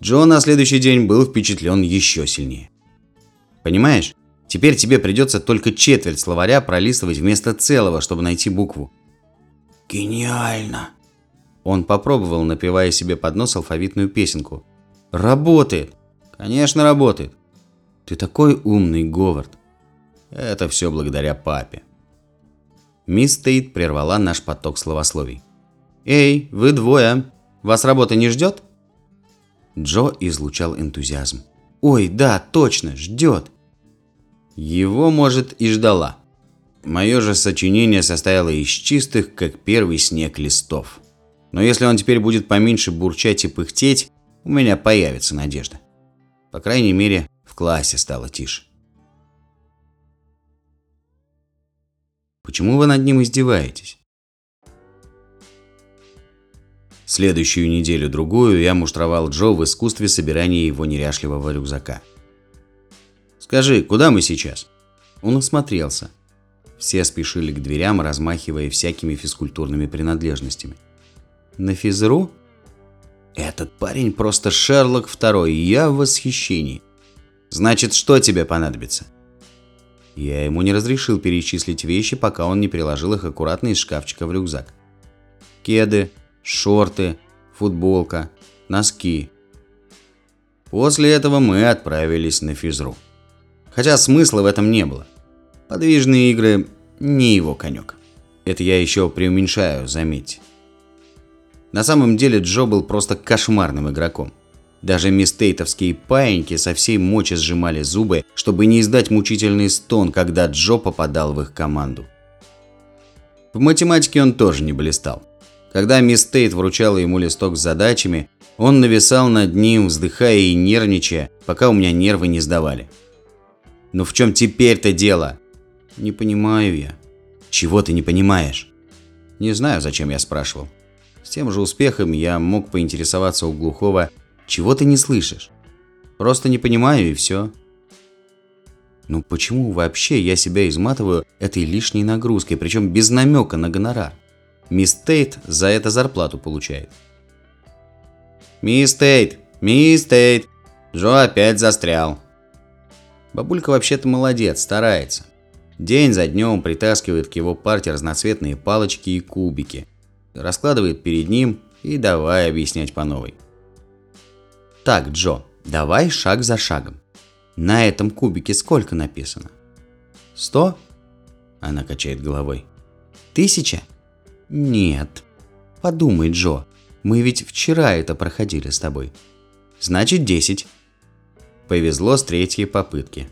Джо на следующий день был впечатлен еще сильнее. Понимаешь, теперь тебе придется только четверть словаря пролистывать вместо целого, чтобы найти букву. Гениально. Он попробовал, напевая себе под нос алфавитную песенку. Работает. Конечно, работает. Ты такой умный, Говард. Это все благодаря папе. Мисс Тейт прервала наш поток словословий. «Эй, вы двое! Вас работа не ждет?» Джо излучал энтузиазм. «Ой, да, точно, ждет!» Его, может, и ждала. Мое же сочинение состояло из чистых, как первый снег листов. Но если он теперь будет поменьше бурчать и пыхтеть, у меня появится надежда. По крайней мере, в классе стало тише. Почему вы над ним издеваетесь? Следующую неделю-другую я муштровал Джо в искусстве собирания его неряшливого рюкзака. «Скажи, куда мы сейчас?» Он осмотрелся. Все спешили к дверям, размахивая всякими физкультурными принадлежностями. «На физру?» «Этот парень просто Шерлок второй, я в восхищении. Значит, что тебе понадобится?» Я ему не разрешил перечислить вещи, пока он не переложил их аккуратно из шкафчика в рюкзак. Кеды, шорты, футболка, носки. После этого мы отправились на физру. Хотя смысла в этом не было. Подвижные игры не его конек. Это я еще преуменьшаю, заметьте. На самом деле Джо был просто кошмарным игроком. Даже мистейтовские паиньки со всей мочи сжимали зубы, чтобы не издать мучительный стон, когда Джо попадал в их команду. В математике он тоже не блистал. Когда мисс Тейт вручала ему листок с задачами, он нависал над ним, вздыхая и нервничая, пока у меня нервы не сдавали. «Ну в чем теперь-то дело?» «Не понимаю я». «Чего ты не понимаешь?» Не знаю, зачем я спрашивал. С тем же успехом я мог поинтересоваться у глухого «Чего ты не слышишь?» «Просто не понимаю и все». Ну почему вообще я себя изматываю этой лишней нагрузкой, причем без намека на гонорар? Мисс Тейт за это зарплату получает. «Мисс Тейт! Мисс Тейт!» Джо опять застрял. Бабулька вообще-то молодец, старается. День за днем притаскивает к его парте разноцветные палочки и кубики. Раскладывает перед ним и давай объяснять по новой. Так, Джо, давай шаг за шагом. На этом кубике сколько написано? Сто? Она качает головой. Тысяча? Нет. Подумай, Джо, мы ведь вчера это проходили с тобой. Значит, 10. Повезло с третьей попытки.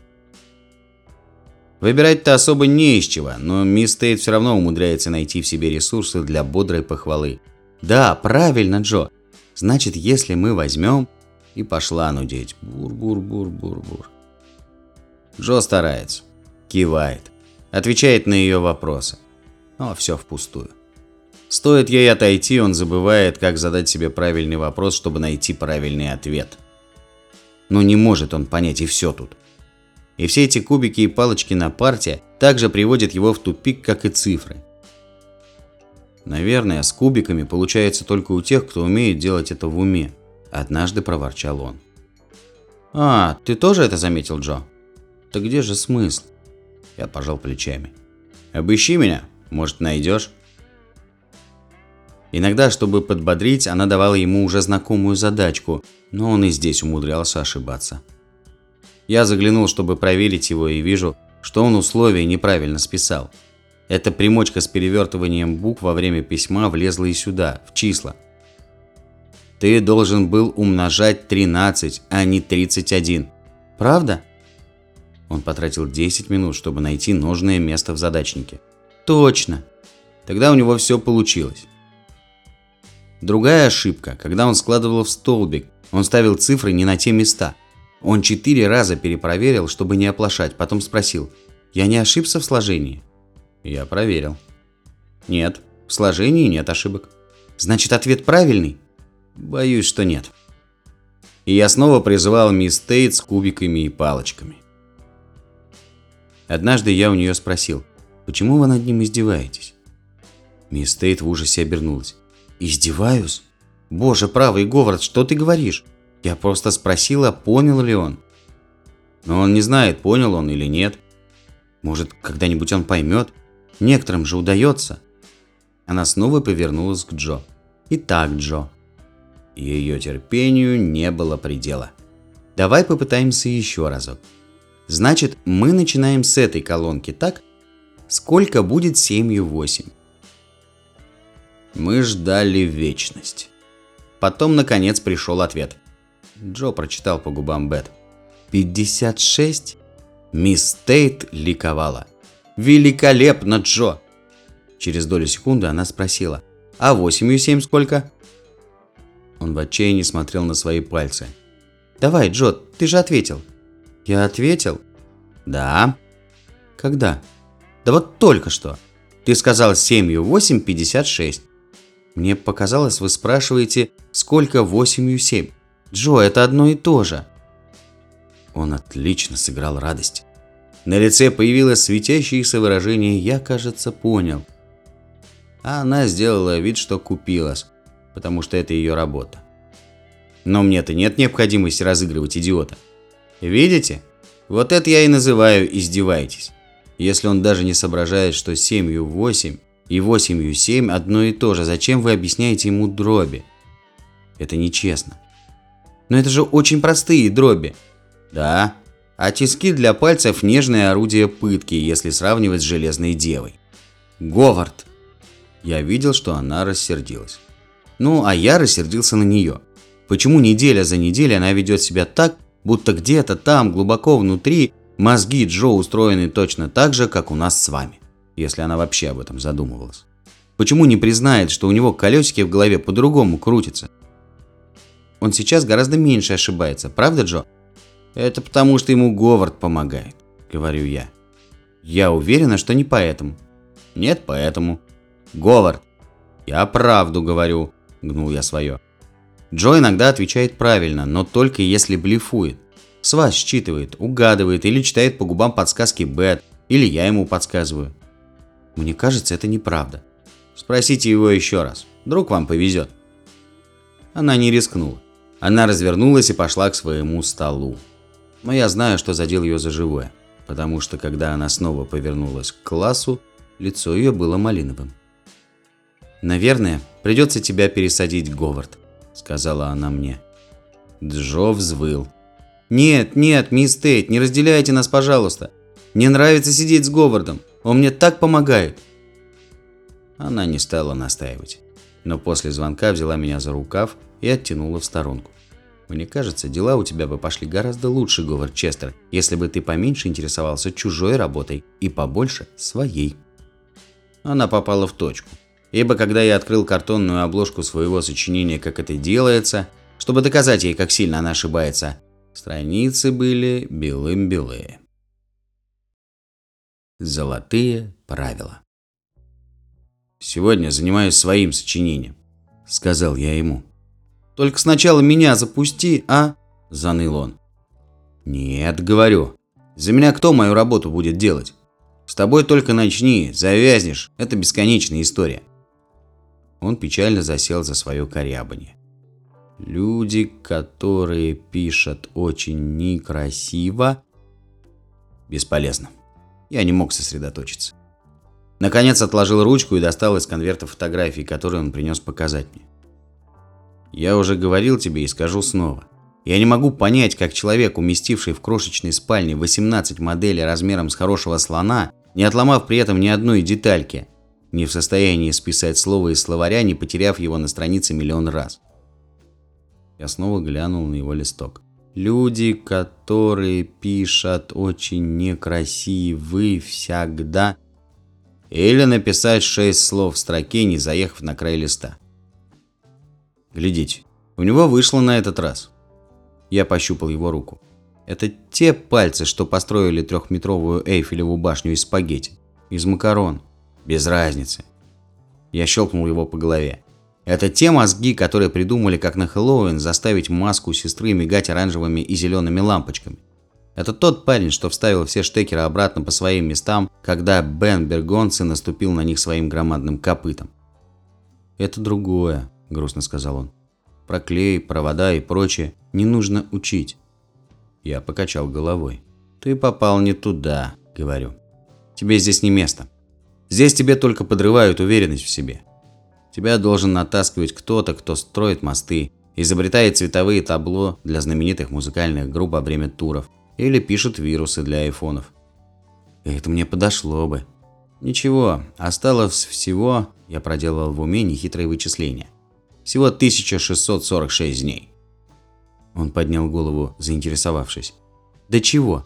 Выбирать-то особо не из чего, но мисс Тейт все равно умудряется найти в себе ресурсы для бодрой похвалы. Да, правильно, Джо. Значит, если мы возьмем... И пошла нудеть. Бур-бур-бур-бур-бур. Джо старается. Кивает. Отвечает на ее вопросы. Но все впустую. Стоит ей отойти, он забывает, как задать себе правильный вопрос, чтобы найти правильный ответ. Но не может он понять и все тут. И все эти кубики и палочки на парте также приводят его в тупик, как и цифры. Наверное, с кубиками получается только у тех, кто умеет делать это в уме, однажды проворчал он. «А, ты тоже это заметил, Джо?» «Так где же смысл?» Я пожал плечами. «Обыщи меня, может, найдешь?» Иногда, чтобы подбодрить, она давала ему уже знакомую задачку, но он и здесь умудрялся ошибаться. Я заглянул, чтобы проверить его, и вижу, что он условия неправильно списал. Эта примочка с перевертыванием букв во время письма влезла и сюда, в числа. Ты должен был умножать 13, а не 31. Правда? Он потратил 10 минут, чтобы найти нужное место в задачнике. Точно. Тогда у него все получилось. Другая ошибка, когда он складывал в столбик, он ставил цифры не на те места. Он четыре раза перепроверил, чтобы не оплошать, потом спросил, «Я не ошибся в сложении?» Я проверил. Нет, в сложении нет ошибок. Значит, ответ правильный? Боюсь, что нет. И я снова призывал мисс Тейт с кубиками и палочками. Однажды я у нее спросил, почему вы над ним издеваетесь? Мисс Тейт в ужасе обернулась. Издеваюсь? Боже, правый Говард, что ты говоришь? Я просто спросила, понял ли он. Но он не знает, понял он или нет. Может, когда-нибудь он поймет. Некоторым же удается. Она снова повернулась к Джо. Итак, Джо. Ее терпению не было предела. Давай попытаемся еще разок. Значит, мы начинаем с этой колонки, так? Сколько будет 7 и 8? Мы ждали вечность. Потом, наконец, пришел ответ. Джо прочитал по губам Бет. «56?» Мисс Тейт ликовала. «Великолепно, Джо!» Через долю секунды она спросила. «А восемью семь сколько?» Он в отчаянии смотрел на свои пальцы. «Давай, Джо, ты же ответил». «Я ответил?» «Да». «Когда?» «Да вот только что. Ты сказал семью восемь пятьдесят шесть. Мне показалось, вы спрашиваете, сколько восемью семь. Джо, это одно и то же. Он отлично сыграл радость. На лице появилось светящееся выражение «я, кажется, понял». А она сделала вид, что купилась, потому что это ее работа. Но мне-то нет необходимости разыгрывать идиота. Видите? Вот это я и называю «издеваетесь». Если он даже не соображает, что семью восемь и 8 и 7 одно и то же. Зачем вы объясняете ему дроби? Это нечестно. Но это же очень простые дроби. Да, а тиски для пальцев нежное орудие пытки, если сравнивать с железной девой. Говард. Я видел, что она рассердилась. Ну, а я рассердился на нее. Почему неделя за неделей она ведет себя так, будто где-то там, глубоко внутри, мозги Джо устроены точно так же, как у нас с вами? если она вообще об этом задумывалась. Почему не признает, что у него колесики в голове по-другому крутятся? Он сейчас гораздо меньше ошибается, правда, Джо? Это потому, что ему Говард помогает, говорю я. Я уверена, что не поэтому. Нет, поэтому. Говард. Я правду говорю, гнул я свое. Джо иногда отвечает правильно, но только если блефует. С вас считывает, угадывает или читает по губам подсказки Бет, или я ему подсказываю. Мне кажется, это неправда. Спросите его еще раз. Вдруг вам повезет. Она не рискнула. Она развернулась и пошла к своему столу. Но я знаю, что задел ее за живое, потому что когда она снова повернулась к классу, лицо ее было малиновым. «Наверное, придется тебя пересадить, Говард», — сказала она мне. Джо взвыл. «Нет, нет, мисс Тейт, не разделяйте нас, пожалуйста. Мне нравится сидеть с Говардом. Он мне так помогает. Она не стала настаивать, но после звонка взяла меня за рукав и оттянула в сторонку. Мне кажется, дела у тебя бы пошли гораздо лучше, Говард Честер, если бы ты поменьше интересовался чужой работой и побольше своей. Она попала в точку. Ибо когда я открыл картонную обложку своего сочинения «Как это делается», чтобы доказать ей, как сильно она ошибается, страницы были белым-белые. Золотые правила. «Сегодня занимаюсь своим сочинением», — сказал я ему. «Только сначала меня запусти, а?» — заныл он. «Нет, — говорю. За меня кто мою работу будет делать? С тобой только начни, завязнешь. Это бесконечная история». Он печально засел за свое корябанье. Люди, которые пишут очень некрасиво. Бесполезно. Я не мог сосредоточиться. Наконец отложил ручку и достал из конверта фотографии, которые он принес показать мне. Я уже говорил тебе и скажу снова. Я не могу понять, как человек, уместивший в крошечной спальне 18 моделей размером с хорошего слона, не отломав при этом ни одной детальки, не в состоянии списать слово из словаря, не потеряв его на странице миллион раз. Я снова глянул на его листок. Люди, которые пишут очень некрасивые всегда. Или написать шесть слов в строке, не заехав на край листа. Глядите, у него вышло на этот раз. Я пощупал его руку. Это те пальцы, что построили трехметровую Эйфелеву башню из спагетти. Из макарон. Без разницы. Я щелкнул его по голове. Это те мозги, которые придумали, как на Хэллоуин заставить маску сестры мигать оранжевыми и зелеными лампочками. Это тот парень, что вставил все штекеры обратно по своим местам, когда Бен Бергонцы наступил на них своим громадным копытом. «Это другое», – грустно сказал он. «Про клей, провода и прочее не нужно учить». Я покачал головой. «Ты попал не туда», – говорю. «Тебе здесь не место. Здесь тебе только подрывают уверенность в себе. Тебя должен натаскивать кто-то, кто строит мосты, изобретает цветовые табло для знаменитых музыкальных групп во время туров или пишет вирусы для айфонов. Это мне подошло бы. Ничего, осталось всего, я проделал в уме нехитрые вычисления. Всего 1646 дней. Он поднял голову, заинтересовавшись. До чего?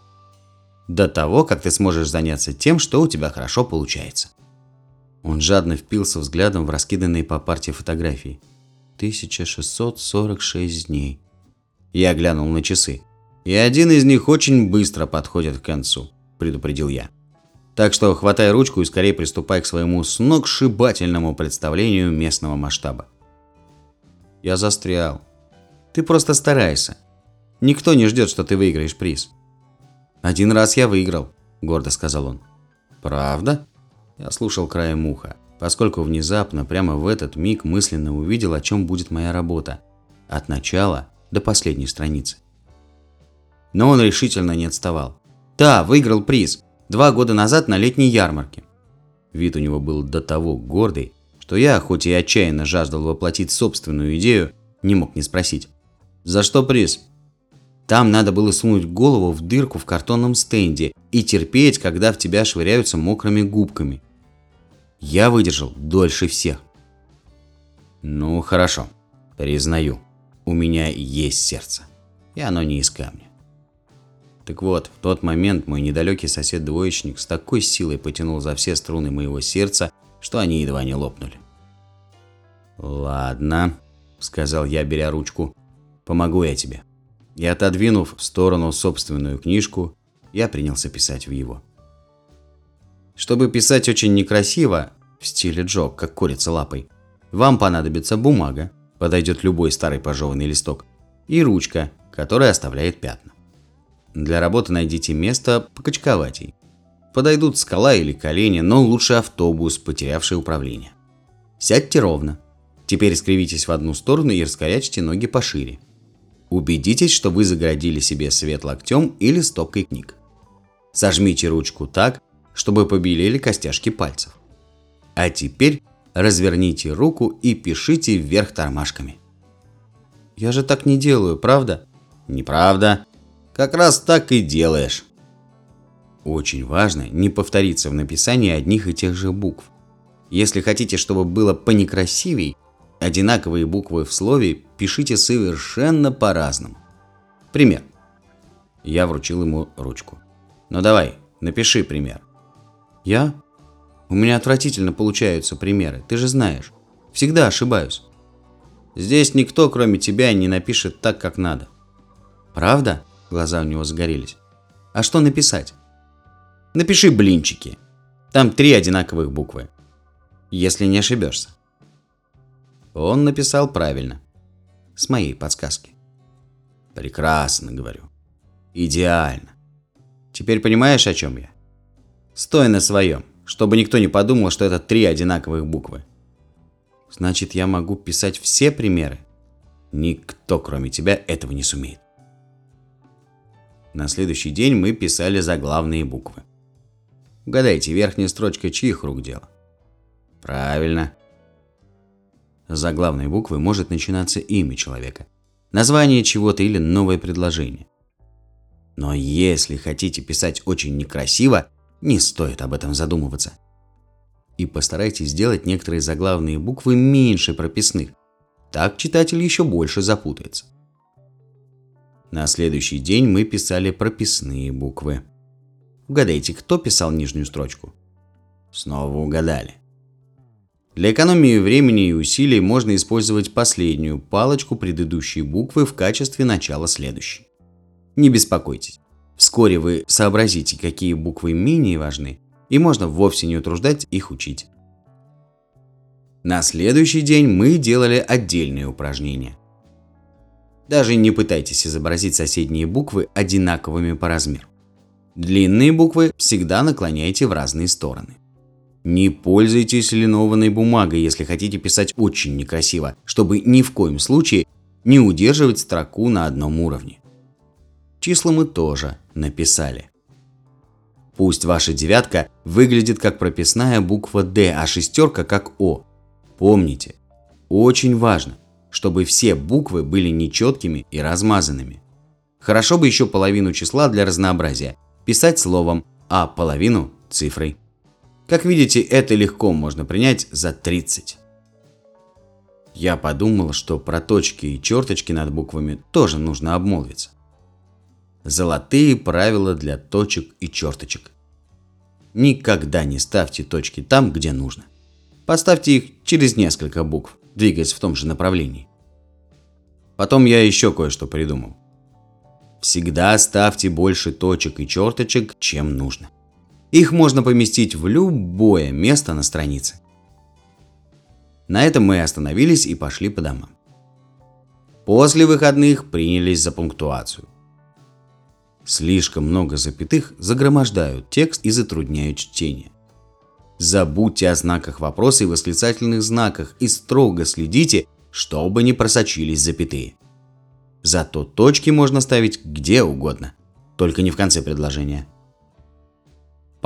До того, как ты сможешь заняться тем, что у тебя хорошо получается. Он жадно впился взглядом в раскиданные по партии фотографии. 1646 дней. Я глянул на часы. И один из них очень быстро подходит к концу, предупредил я. Так что хватай ручку и скорее приступай к своему сногсшибательному представлению местного масштаба. Я застрял. Ты просто старайся. Никто не ждет, что ты выиграешь приз. Один раз я выиграл, гордо сказал он. Правда? Я слушал краем уха, поскольку внезапно, прямо в этот миг мысленно увидел, о чем будет моя работа. От начала до последней страницы. Но он решительно не отставал. Да, выиграл приз. Два года назад на летней ярмарке. Вид у него был до того гордый, что я, хоть и отчаянно жаждал воплотить собственную идею, не мог не спросить. «За что приз?» Там надо было сунуть голову в дырку в картонном стенде и терпеть, когда в тебя швыряются мокрыми губками. Я выдержал дольше всех. Ну, хорошо. Признаю, у меня есть сердце. И оно не из камня. Так вот, в тот момент мой недалекий сосед-двоечник с такой силой потянул за все струны моего сердца, что они едва не лопнули. «Ладно», — сказал я, беря ручку, — «помогу я тебе». И отодвинув в сторону собственную книжку, я принялся писать в его. Чтобы писать очень некрасиво, в стиле Джо, как курица лапой, вам понадобится бумага, подойдет любой старый пожеванный листок, и ручка, которая оставляет пятна. Для работы найдите место покачковатей. Подойдут скала или колени, но лучше автобус, потерявший управление. Сядьте ровно. Теперь скривитесь в одну сторону и раскорячьте ноги пошире. Убедитесь, что вы загородили себе свет локтем или стопкой книг. Сожмите ручку так, чтобы побелели костяшки пальцев. А теперь разверните руку и пишите вверх тормашками. Я же так не делаю, правда? Неправда. Как раз так и делаешь. Очень важно не повториться в написании одних и тех же букв. Если хотите, чтобы было понекрасивей, одинаковые буквы в слове пишите совершенно по-разному. Пример. Я вручил ему ручку. Ну давай, напиши пример. Я? У меня отвратительно получаются примеры, ты же знаешь. Всегда ошибаюсь. Здесь никто, кроме тебя, не напишет так, как надо. Правда? Глаза у него загорелись. А что написать? Напиши блинчики. Там три одинаковых буквы. Если не ошибешься. Он написал правильно. С моей подсказки. Прекрасно, говорю. Идеально. Теперь понимаешь, о чем я? Стой на своем, чтобы никто не подумал, что это три одинаковых буквы. Значит, я могу писать все примеры? Никто, кроме тебя, этого не сумеет. На следующий день мы писали заглавные буквы. Угадайте, верхняя строчка чьих рук дело? Правильно. Заглавной буквы может начинаться имя человека, название чего-то или новое предложение. Но если хотите писать очень некрасиво, не стоит об этом задумываться. И постарайтесь сделать некоторые заглавные буквы меньше прописных. Так читатель еще больше запутается. На следующий день мы писали прописные буквы. Угадайте, кто писал нижнюю строчку? Снова угадали. Для экономии времени и усилий можно использовать последнюю палочку предыдущей буквы в качестве начала следующей. Не беспокойтесь. Вскоре вы сообразите, какие буквы менее важны, и можно вовсе не утруждать их учить. На следующий день мы делали отдельные упражнения – даже не пытайтесь изобразить соседние буквы одинаковыми по размеру. Длинные буквы всегда наклоняйте в разные стороны. Не пользуйтесь линованной бумагой, если хотите писать очень некрасиво, чтобы ни в коем случае не удерживать строку на одном уровне. Числа мы тоже написали. Пусть ваша девятка выглядит как прописная буква «Д», а шестерка как «О». Помните, очень важно, чтобы все буквы были нечеткими и размазанными. Хорошо бы еще половину числа для разнообразия писать словом, а половину цифрой. Как видите, это легко можно принять за 30. Я подумал, что про точки и черточки над буквами тоже нужно обмолвиться. Золотые правила для точек и черточек. Никогда не ставьте точки там, где нужно. Поставьте их через несколько букв двигаясь в том же направлении. Потом я еще кое-что придумал. Всегда ставьте больше точек и черточек, чем нужно. Их можно поместить в любое место на странице. На этом мы остановились и пошли по домам. После выходных принялись за пунктуацию. Слишком много запятых загромождают текст и затрудняют чтение. Забудьте о знаках вопроса и восклицательных знаках и строго следите, чтобы не просочились запятые. Зато точки можно ставить где угодно, только не в конце предложения.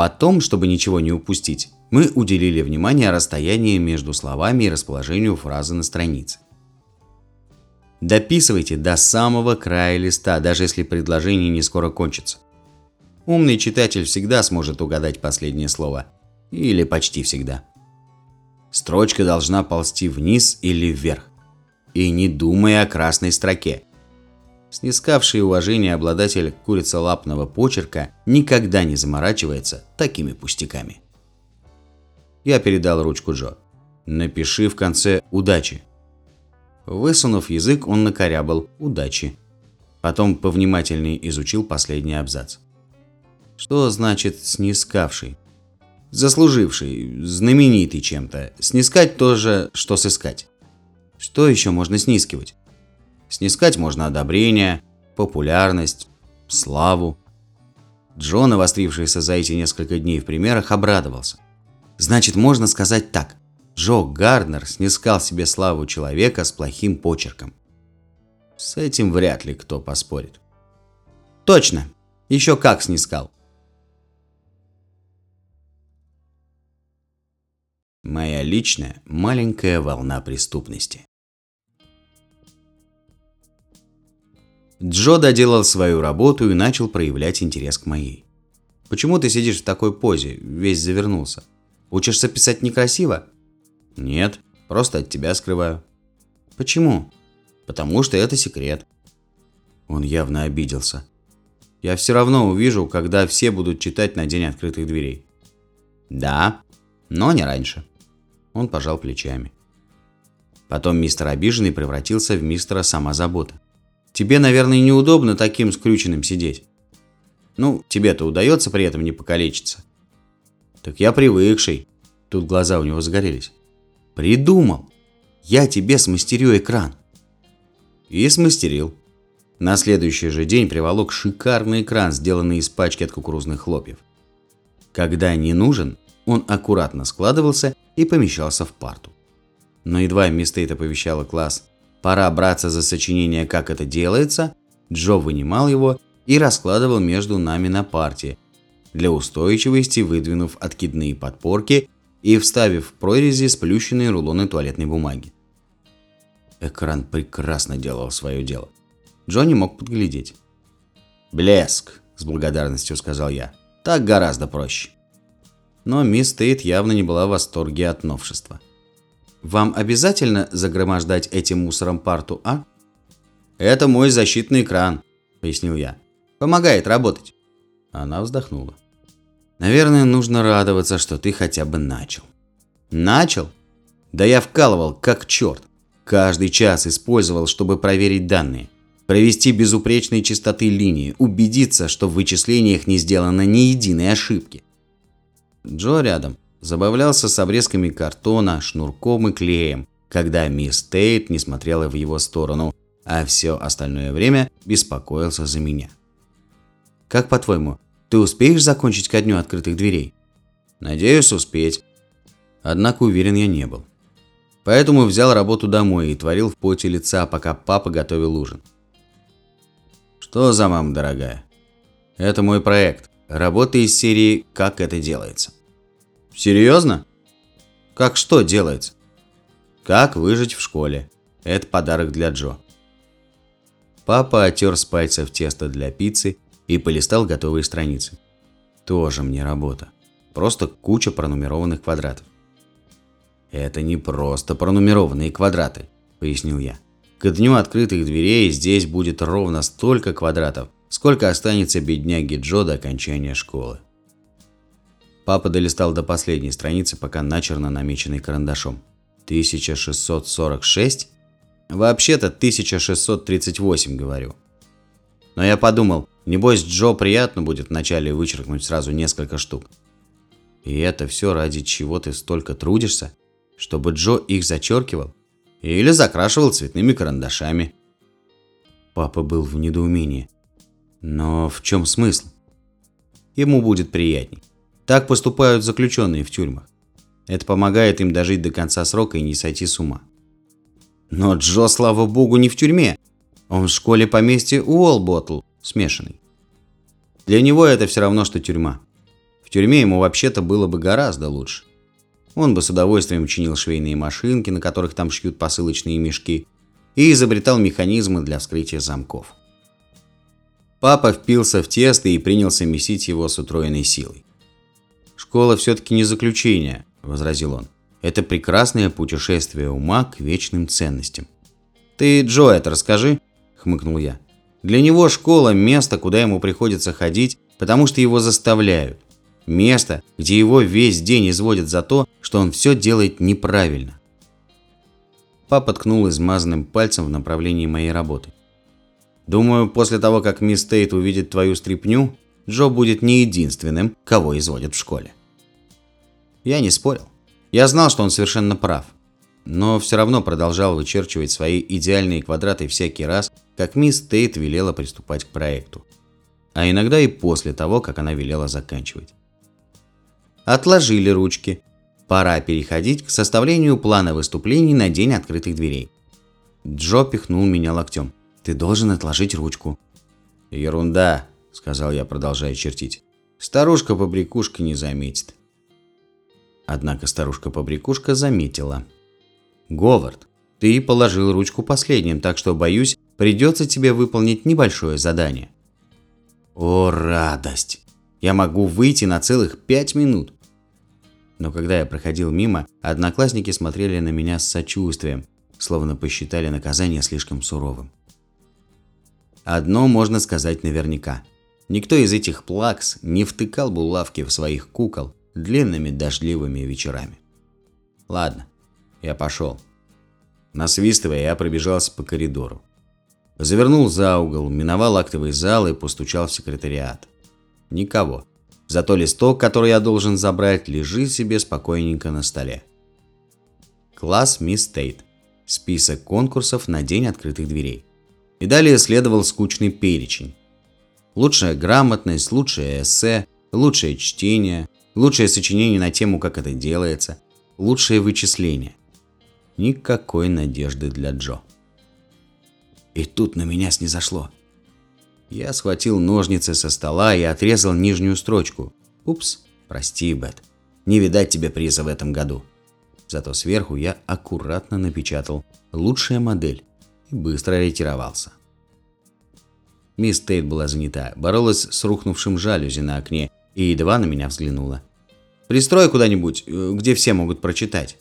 Потом, чтобы ничего не упустить, мы уделили внимание расстоянию между словами и расположению фразы на странице. Дописывайте до самого края листа, даже если предложение не скоро кончится. Умный читатель всегда сможет угадать последнее слово – или почти всегда. Строчка должна ползти вниз или вверх. И не думая о красной строке. Снискавший уважение обладатель курицелапного почерка никогда не заморачивается такими пустяками. Я передал ручку Джо. Напиши в конце «удачи». Высунув язык, он накорябал «удачи». Потом повнимательнее изучил последний абзац. Что значит «снискавший»? заслуживший, знаменитый чем-то. Снискать тоже, что сыскать. Что еще можно снискивать? Снискать можно одобрение, популярность, славу. Джон, навострившийся за эти несколько дней в примерах, обрадовался. Значит, можно сказать так. Джо Гарднер снискал себе славу человека с плохим почерком. С этим вряд ли кто поспорит. Точно. Еще как снискал. Моя личная маленькая волна преступности. Джо доделал свою работу и начал проявлять интерес к моей. «Почему ты сидишь в такой позе, весь завернулся? Учишься писать некрасиво?» «Нет, просто от тебя скрываю». «Почему?» «Потому что это секрет». Он явно обиделся. «Я все равно увижу, когда все будут читать на день открытых дверей». «Да, но не раньше». Он пожал плечами. Потом мистер обиженный превратился в мистера самозабота. Тебе, наверное, неудобно таким скрюченным сидеть. Ну, тебе-то удается при этом не покалечиться. Так я привыкший. Тут глаза у него загорелись. Придумал. Я тебе смастерю экран. И смастерил. На следующий же день приволок шикарный экран, сделанный из пачки от кукурузных хлопьев. Когда не нужен, он аккуратно складывался и помещался в парту. Но едва мисс Тейт оповещала класс Пора браться за сочинение «Как это делается». Джо вынимал его и раскладывал между нами на партии, для устойчивости выдвинув откидные подпорки и вставив в прорези сплющенные рулоны туалетной бумаги. Экран прекрасно делал свое дело. Джо не мог подглядеть. «Блеск», – с благодарностью сказал я. «Так гораздо проще». Но мисс Тейт явно не была в восторге от новшества. «Вам обязательно загромождать этим мусором парту, а?» «Это мой защитный экран», – пояснил я. «Помогает работать». Она вздохнула. «Наверное, нужно радоваться, что ты хотя бы начал». «Начал? Да я вкалывал, как черт. Каждый час использовал, чтобы проверить данные. Провести безупречной чистоты линии, убедиться, что в вычислениях не сделано ни единой ошибки. Джо рядом забавлялся с обрезками картона, шнурком и клеем, когда мисс Тейт не смотрела в его сторону, а все остальное время беспокоился за меня. «Как по-твоему, ты успеешь закончить ко дню открытых дверей?» «Надеюсь успеть». Однако уверен я не был. Поэтому взял работу домой и творил в поте лица, пока папа готовил ужин. «Что за мама дорогая?» «Это мой проект. Работа из серии «Как это делается». Серьезно? Как что делается? Как выжить в школе. Это подарок для Джо. Папа отер с пальцев тесто для пиццы и полистал готовые страницы. Тоже мне работа. Просто куча пронумерованных квадратов. Это не просто пронумерованные квадраты, пояснил я. К дню открытых дверей здесь будет ровно столько квадратов, сколько останется бедняге Джо до окончания школы. Папа долистал до последней страницы, пока начерно намеченный карандашом. 1646? Вообще-то 1638, говорю. Но я подумал, небось Джо приятно будет вначале вычеркнуть сразу несколько штук. И это все ради чего ты столько трудишься? Чтобы Джо их зачеркивал? Или закрашивал цветными карандашами? Папа был в недоумении. Но в чем смысл? Ему будет приятней. Так поступают заключенные в тюрьмах. Это помогает им дожить до конца срока и не сойти с ума. Но Джо, слава богу, не в тюрьме. Он в школе поместья Уолботл, смешанный. Для него это все равно, что тюрьма. В тюрьме ему вообще-то было бы гораздо лучше. Он бы с удовольствием чинил швейные машинки, на которых там шьют посылочные мешки, и изобретал механизмы для вскрытия замков. Папа впился в тесто и принялся месить его с утроенной силой. «Школа все-таки не заключение», – возразил он. «Это прекрасное путешествие ума к вечным ценностям». «Ты Джо это расскажи», – хмыкнул я. «Для него школа – место, куда ему приходится ходить, потому что его заставляют. Место, где его весь день изводят за то, что он все делает неправильно». Папа ткнул измазанным пальцем в направлении моей работы. «Думаю, после того, как мисс Тейт увидит твою стряпню, Джо будет не единственным, кого изводят в школе. Я не спорил. Я знал, что он совершенно прав. Но все равно продолжал вычерчивать свои идеальные квадраты всякий раз, как мисс Тейт велела приступать к проекту. А иногда и после того, как она велела заканчивать. Отложили ручки. Пора переходить к составлению плана выступлений на день открытых дверей. Джо пихнул меня локтем. «Ты должен отложить ручку». «Ерунда», – сказал я, продолжая чертить. «Старушка-побрякушка не заметит». Однако старушка-побрякушка заметила. «Говард, ты положил ручку последним, так что, боюсь, придется тебе выполнить небольшое задание». «О, радость! Я могу выйти на целых пять минут!» Но когда я проходил мимо, одноклассники смотрели на меня с сочувствием, словно посчитали наказание слишком суровым. Одно можно сказать наверняка. Никто из этих плакс не втыкал булавки в своих кукол длинными дождливыми вечерами. Ладно, я пошел. Насвистывая, я пробежался по коридору. Завернул за угол, миновал актовый зал и постучал в секретариат. Никого. Зато листок, который я должен забрать, лежит себе спокойненько на столе. Класс Мисс Тейт. Список конкурсов на день открытых дверей. И далее следовал скучный перечень. Лучшая грамотность, лучшее эссе, лучшее чтение, лучшее сочинение на тему «Как это делается», лучшее вычисление. Никакой надежды для Джо. И тут на меня снизошло. Я схватил ножницы со стола и отрезал нижнюю строчку. Упс, прости, Бет. Не видать тебе приза в этом году. Зато сверху я аккуратно напечатал «Лучшая модель» и быстро ретировался. Мисс Тейт была занята, боролась с рухнувшим жалюзи на окне и едва на меня взглянула. «Пристрой куда-нибудь, э, где все могут прочитать».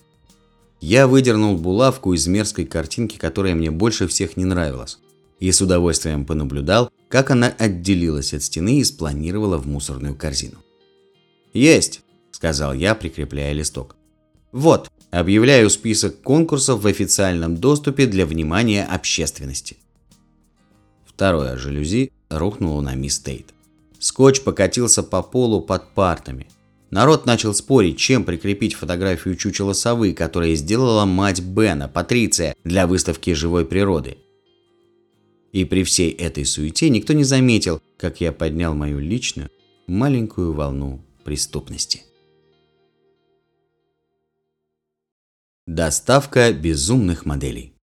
Я выдернул булавку из мерзкой картинки, которая мне больше всех не нравилась, и с удовольствием понаблюдал, как она отделилась от стены и спланировала в мусорную корзину. «Есть!» – сказал я, прикрепляя листок. «Вот, объявляю список конкурсов в официальном доступе для внимания общественности». Второе жалюзи рухнуло на мисс Тейт. Скотч покатился по полу под партами – Народ начал спорить, чем прикрепить фотографию чучела совы, которая сделала мать Бена, Патриция, для выставки живой природы. И при всей этой суете никто не заметил, как я поднял мою личную маленькую волну преступности. Доставка безумных моделей.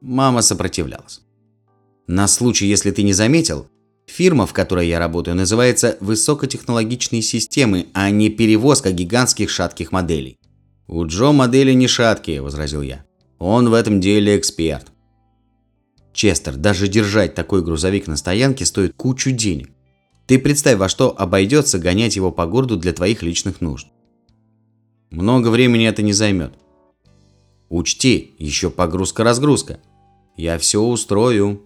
Мама сопротивлялась. На случай, если ты не заметил, Фирма, в которой я работаю, называется «Высокотехнологичные системы», а не перевозка гигантских шатких моделей. «У Джо модели не шаткие», – возразил я. «Он в этом деле эксперт». Честер, даже держать такой грузовик на стоянке стоит кучу денег. Ты представь, во что обойдется гонять его по городу для твоих личных нужд. Много времени это не займет. Учти, еще погрузка-разгрузка. Я все устрою.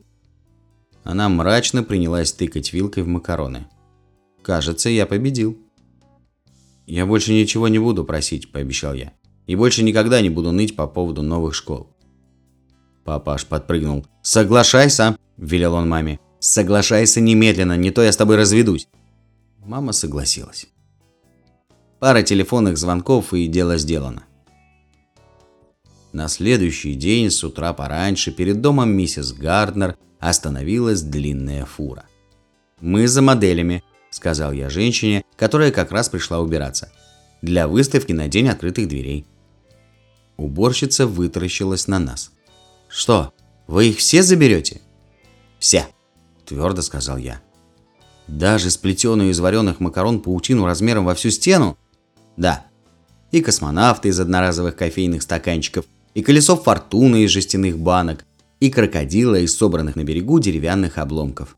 Она мрачно принялась тыкать вилкой в макароны. «Кажется, я победил». «Я больше ничего не буду просить», – пообещал я. «И больше никогда не буду ныть по поводу новых школ». Папа аж подпрыгнул. «Соглашайся!» – велел он маме. «Соглашайся немедленно, не то я с тобой разведусь». Мама согласилась. Пара телефонных звонков и дело сделано. На следующий день с утра пораньше перед домом миссис Гарднер – остановилась длинная фура. «Мы за моделями», – сказал я женщине, которая как раз пришла убираться. «Для выставки на день открытых дверей». Уборщица вытаращилась на нас. «Что, вы их все заберете?» «Все», – твердо сказал я. «Даже сплетенную из вареных макарон паутину размером во всю стену?» «Да». И космонавты из одноразовых кофейных стаканчиков, и колесо фортуны из жестяных банок, и крокодила из собранных на берегу деревянных обломков.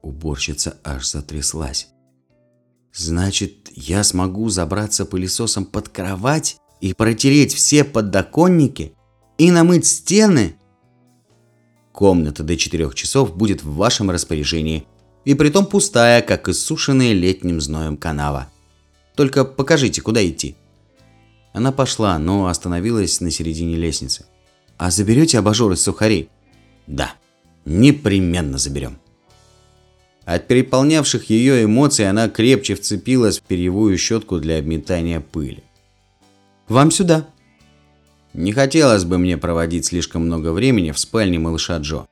Уборщица аж затряслась. «Значит, я смогу забраться пылесосом под кровать и протереть все подоконники и намыть стены?» Комната до четырех часов будет в вашем распоряжении, и притом пустая, как иссушенная летним зноем канава. Только покажите, куда идти. Она пошла, но остановилась на середине лестницы. А заберете абажур из сухарей? Да, непременно заберем. От переполнявших ее эмоций она крепче вцепилась в перьевую щетку для обметания пыли. «Вам сюда!» Не хотелось бы мне проводить слишком много времени в спальне малыша Джо.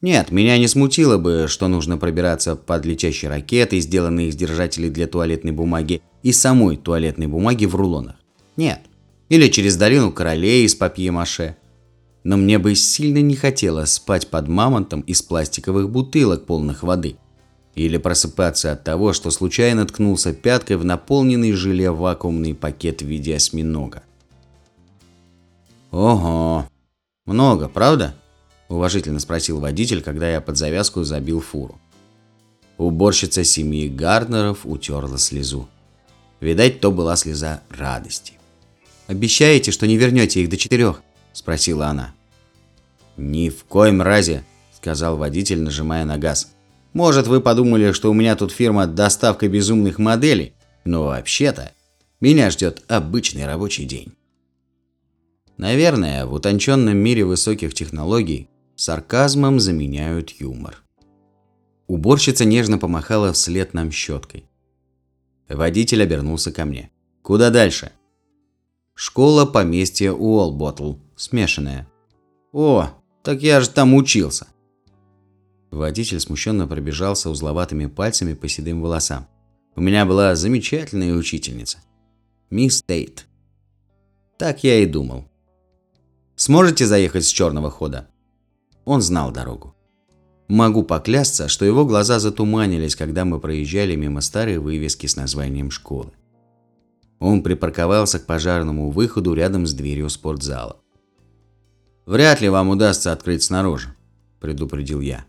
Нет, меня не смутило бы, что нужно пробираться под летящей ракетой, сделанной из держателей для туалетной бумаги и самой туалетной бумаги в рулонах. Нет. Или через долину королей из папье-маше но мне бы сильно не хотелось спать под мамонтом из пластиковых бутылок, полных воды. Или просыпаться от того, что случайно ткнулся пяткой в наполненный желе вакуумный пакет в виде осьминога. «Ого! Много, правда?» – уважительно спросил водитель, когда я под завязку забил фуру. Уборщица семьи Гарднеров утерла слезу. Видать, то была слеза радости. «Обещаете, что не вернете их до четырех?» – спросила она. «Ни в коем разе», – сказал водитель, нажимая на газ. «Может, вы подумали, что у меня тут фирма доставка безумных моделей, но вообще-то меня ждет обычный рабочий день». Наверное, в утонченном мире высоких технологий сарказмом заменяют юмор. Уборщица нежно помахала вслед нам щеткой. Водитель обернулся ко мне. «Куда дальше?» «Школа поместья Уолботл», смешанная. «О, так я же там учился!» Водитель смущенно пробежался узловатыми пальцами по седым волосам. «У меня была замечательная учительница. Мисс Тейт. Так я и думал. Сможете заехать с черного хода? Он знал дорогу. Могу поклясться, что его глаза затуманились, когда мы проезжали мимо старой вывески с названием школы. Он припарковался к пожарному выходу рядом с дверью спортзала. «Вряд ли вам удастся открыть снаружи», – предупредил я.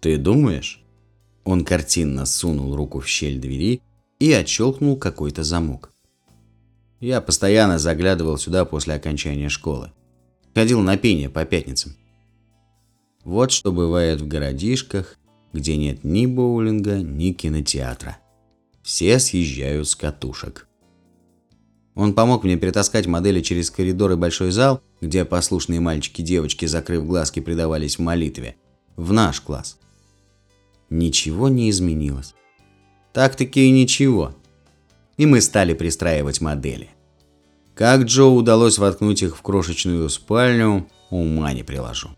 «Ты думаешь?» Он картинно сунул руку в щель двери и отщелкнул какой-то замок. Я постоянно заглядывал сюда после окончания школы. Ходил на пение по пятницам. Вот что бывает в городишках, где нет ни боулинга, ни кинотеатра. Все съезжают с катушек. Он помог мне перетаскать модели через коридор и большой зал, где послушные мальчики и девочки, закрыв глазки, предавались молитве. В наш класс. Ничего не изменилось. Так-таки и ничего. И мы стали пристраивать модели. Как Джо удалось воткнуть их в крошечную спальню, ума не приложу.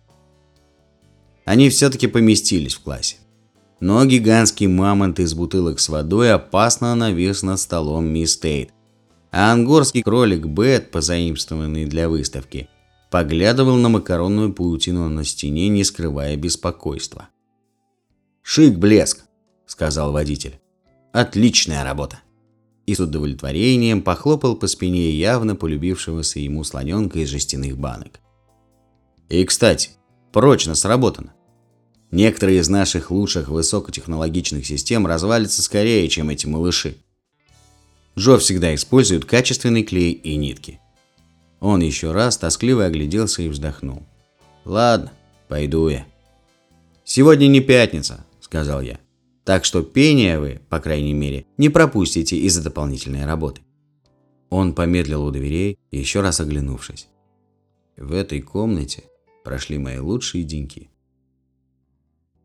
Они все-таки поместились в классе. Но гигантский мамонт из бутылок с водой опасно навис над столом мисс Тейт, а ангорский кролик Бет, позаимствованный для выставки, поглядывал на макаронную паутину на стене, не скрывая беспокойства. «Шик-блеск», — сказал водитель. «Отличная работа». И с удовлетворением похлопал по спине явно полюбившегося ему слоненка из жестяных банок. «И, кстати, прочно сработано. Некоторые из наших лучших высокотехнологичных систем развалятся скорее, чем эти малыши. Джо всегда использует качественный клей и нитки. Он еще раз тоскливо огляделся и вздохнул. «Ладно, пойду я». «Сегодня не пятница», — сказал я. «Так что пение вы, по крайней мере, не пропустите из-за дополнительной работы». Он помедлил у дверей, еще раз оглянувшись. В этой комнате прошли мои лучшие деньки.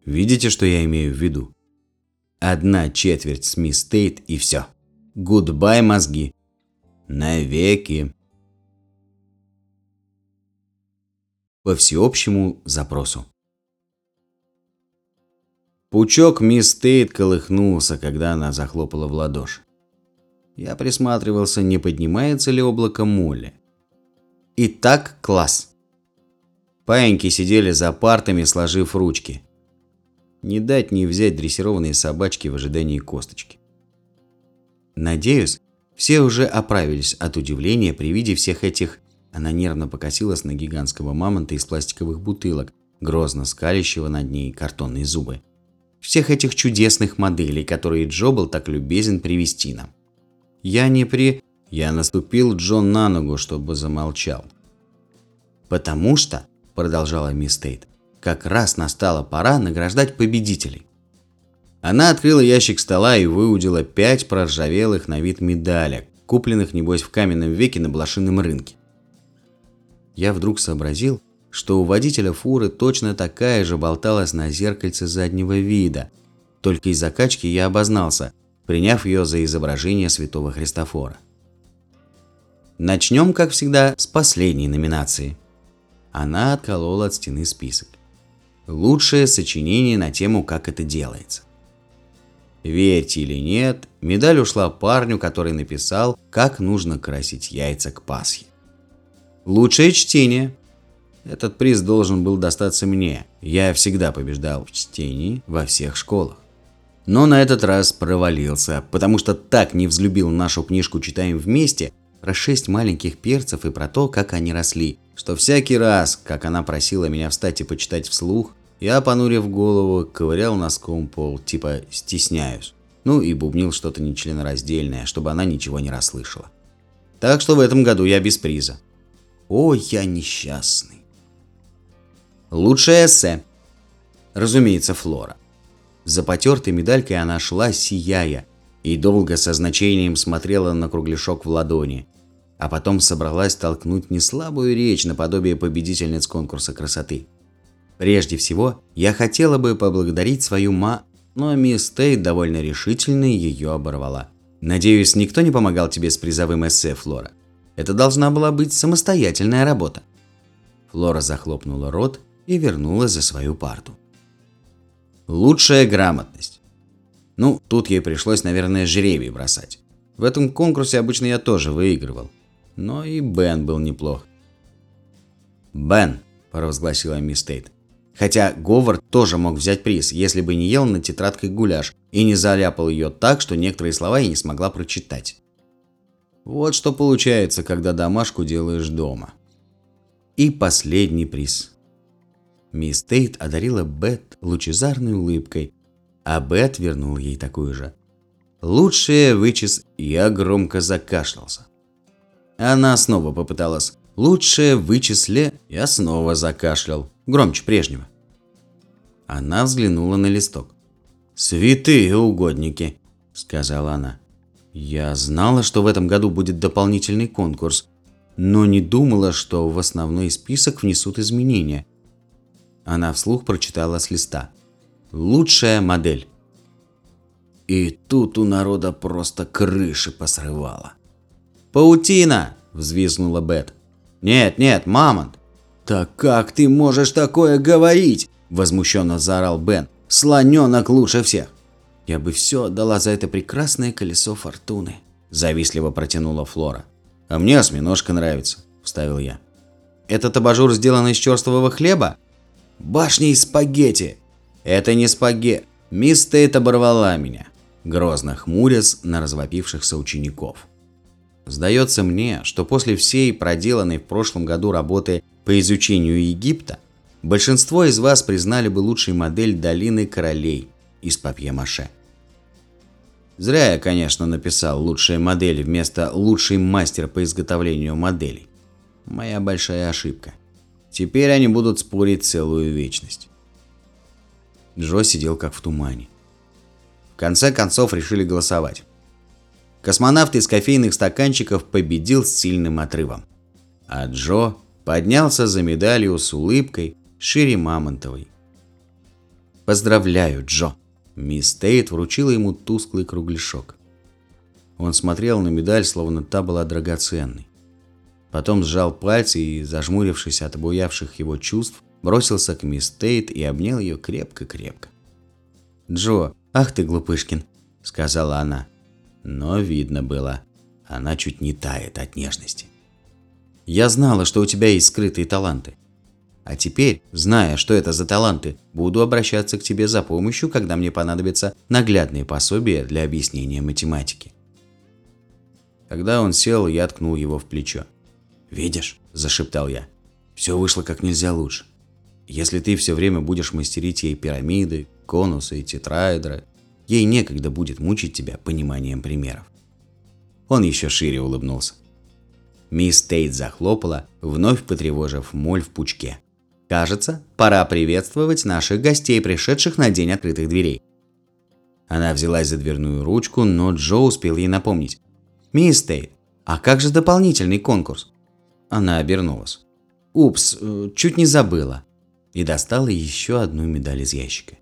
Видите, что я имею в виду? Одна четверть с мисс Тейт и все. Goodbye, мозги. Навеки. По всеобщему запросу. Пучок мисс Тейт колыхнулся, когда она захлопала в ладоши. Я присматривался, не поднимается ли облако моли. Итак, класс. Паиньки сидели за партами, сложив ручки. Не дать не взять дрессированные собачки в ожидании косточки. Надеюсь, все уже оправились от удивления при виде всех этих... Она нервно покосилась на гигантского мамонта из пластиковых бутылок, грозно скалящего над ней картонные зубы. Всех этих чудесных моделей, которые Джо был так любезен привести нам. Я не при... Я наступил Джон на ногу, чтобы замолчал. «Потому что», — продолжала мисс Тейт, — «как раз настала пора награждать победителей. Она открыла ящик стола и выудила пять проржавелых на вид медалек, купленных, небось, в каменном веке на блошином рынке. Я вдруг сообразил, что у водителя фуры точно такая же болталась на зеркальце заднего вида, только из закачки я обознался, приняв ее за изображение святого Христофора. Начнем, как всегда, с последней номинации. Она отколола от стены список. Лучшее сочинение на тему «Как это делается». Верьте или нет, медаль ушла парню, который написал, как нужно красить яйца к Пасхе. Лучшее чтение. Этот приз должен был достаться мне. Я всегда побеждал в чтении во всех школах. Но на этот раз провалился, потому что так не взлюбил нашу книжку «Читаем вместе» про шесть маленьких перцев и про то, как они росли, что всякий раз, как она просила меня встать и почитать вслух, я, понурив голову, ковырял носком пол, типа «стесняюсь». Ну и бубнил что-то нечленораздельное, чтобы она ничего не расслышала. Так что в этом году я без приза. О, я несчастный. Лучшее эссе. Разумеется, Флора. За потертой медалькой она шла, сияя, и долго со значением смотрела на кругляшок в ладони, а потом собралась толкнуть неслабую речь наподобие победительниц конкурса красоты. Прежде всего, я хотела бы поблагодарить свою ма, но мисс Тейт довольно решительно ее оборвала. Надеюсь, никто не помогал тебе с призовым эссе, Флора. Это должна была быть самостоятельная работа. Флора захлопнула рот и вернулась за свою парту. Лучшая грамотность. Ну, тут ей пришлось, наверное, жребий бросать. В этом конкурсе обычно я тоже выигрывал. Но и Бен был неплох. «Бен», – провозгласила мисс Тейт. Хотя Говард тоже мог взять приз, если бы не ел на тетрадкой гуляш и не заляпал ее так, что некоторые слова я не смогла прочитать. Вот что получается, когда домашку делаешь дома. И последний приз. Мисс Тейт одарила Бет лучезарной улыбкой, а Бет вернул ей такую же. Лучшее вычис, я громко закашлялся. Она снова попыталась. Лучшее вычисле, я снова закашлял, громче прежнего. Она взглянула на листок. «Святые угодники», — сказала она. «Я знала, что в этом году будет дополнительный конкурс, но не думала, что в основной список внесут изменения». Она вслух прочитала с листа. «Лучшая модель». И тут у народа просто крыши посрывало. «Паутина!» – взвизгнула Бет. «Нет, нет, мамонт!» «Так как ты можешь такое говорить?» – возмущенно заорал Бен. «Слоненок лучше всех!» «Я бы все отдала за это прекрасное колесо фортуны», – завистливо протянула Флора. «А мне осьминожка нравится», – вставил я. «Этот абажур сделан из черствого хлеба?» «Башня из спагетти!» «Это не спагетти. Мисс Тейт оборвала меня грозно хмурясь на развопившихся учеников. Сдается мне, что после всей проделанной в прошлом году работы по изучению Египта, большинство из вас признали бы лучшей модель долины королей из папье-маше. Зря я, конечно, написал «лучшая модель» вместо «лучший мастер по изготовлению моделей». Моя большая ошибка. Теперь они будут спорить целую вечность. Джо сидел как в тумане конце концов решили голосовать. Космонавт из кофейных стаканчиков победил с сильным отрывом. А Джо поднялся за медалью с улыбкой шире Мамонтовой. «Поздравляю, Джо!» Мисс Тейт вручила ему тусклый кругляшок. Он смотрел на медаль, словно та была драгоценной. Потом сжал пальцы и, зажмурившись от обуявших его чувств, бросился к мисс Тейт и обнял ее крепко-крепко. «Джо, «Ах ты, глупышкин», — сказала она. Но видно было, она чуть не тает от нежности. «Я знала, что у тебя есть скрытые таланты. А теперь, зная, что это за таланты, буду обращаться к тебе за помощью, когда мне понадобятся наглядные пособия для объяснения математики». Когда он сел, я ткнул его в плечо. «Видишь?» – зашептал я. «Все вышло как нельзя лучше. Если ты все время будешь мастерить ей пирамиды, конусы и тетраэдры, ей некогда будет мучить тебя пониманием примеров. Он еще шире улыбнулся. Мисс Тейт захлопала, вновь потревожив моль в пучке. «Кажется, пора приветствовать наших гостей, пришедших на день открытых дверей». Она взялась за дверную ручку, но Джо успел ей напомнить. «Мисс Тейт, а как же дополнительный конкурс?» Она обернулась. «Упс, э, чуть не забыла». И достала еще одну медаль из ящика.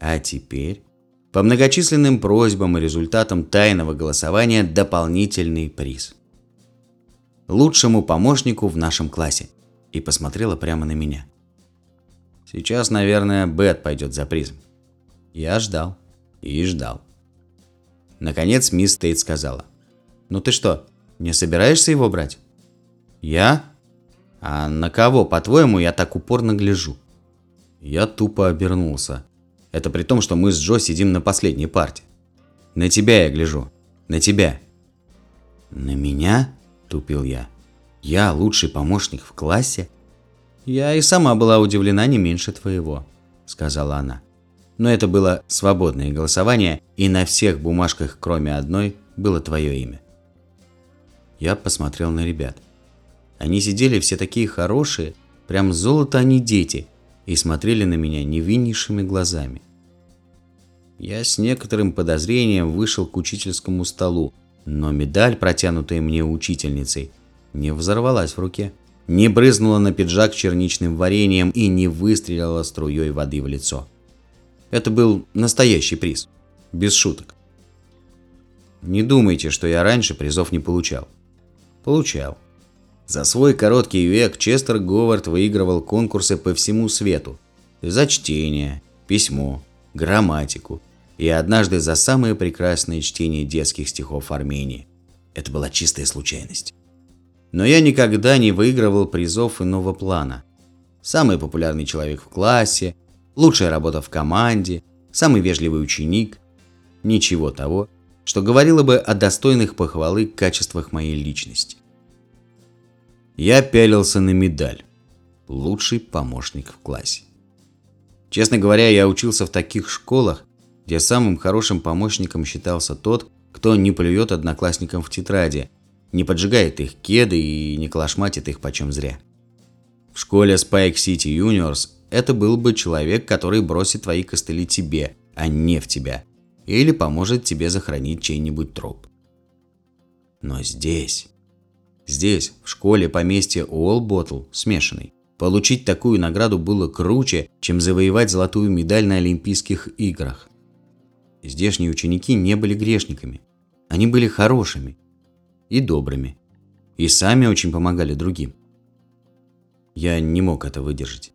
А теперь, по многочисленным просьбам и результатам тайного голосования, дополнительный приз. Лучшему помощнику в нашем классе. И посмотрела прямо на меня. Сейчас, наверное, Бет пойдет за призом. Я ждал и ждал. Наконец мисс Тейт сказала. «Ну ты что, не собираешься его брать?» «Я? А на кого, по-твоему, я так упорно гляжу?» Я тупо обернулся. Это при том, что мы с Джо сидим на последней парте. На тебя я гляжу. На тебя. На меня? Тупил я. Я лучший помощник в классе? Я и сама была удивлена не меньше твоего, сказала она. Но это было свободное голосование, и на всех бумажках, кроме одной, было твое имя. Я посмотрел на ребят. Они сидели все такие хорошие, прям золото они дети, и смотрели на меня невиннейшими глазами. Я с некоторым подозрением вышел к учительскому столу, но медаль, протянутая мне учительницей, не взорвалась в руке, не брызнула на пиджак черничным вареньем и не выстрелила струей воды в лицо. Это был настоящий приз, без шуток. Не думайте, что я раньше призов не получал. Получал. За свой короткий век Честер Говард выигрывал конкурсы по всему свету. За чтение, письмо, грамматику и однажды за самое прекрасное чтение детских стихов Армении. Это была чистая случайность. Но я никогда не выигрывал призов иного плана. Самый популярный человек в классе, лучшая работа в команде, самый вежливый ученик. Ничего того, что говорило бы о достойных похвалы качествах моей личности. Я пялился на медаль. Лучший помощник в классе. Честно говоря, я учился в таких школах, где самым хорошим помощником считался тот, кто не плюет одноклассникам в тетради, не поджигает их кеды и не клашматит их почем зря. В школе Spike City Juniors это был бы человек, который бросит твои костыли тебе, а не в тебя, или поможет тебе захоронить чей-нибудь труп. Но здесь, здесь, в школе поместья Уолботл, смешанный, получить такую награду было круче, чем завоевать золотую медаль на Олимпийских играх. Здешние ученики не были грешниками. Они были хорошими и добрыми. И сами очень помогали другим. Я не мог это выдержать.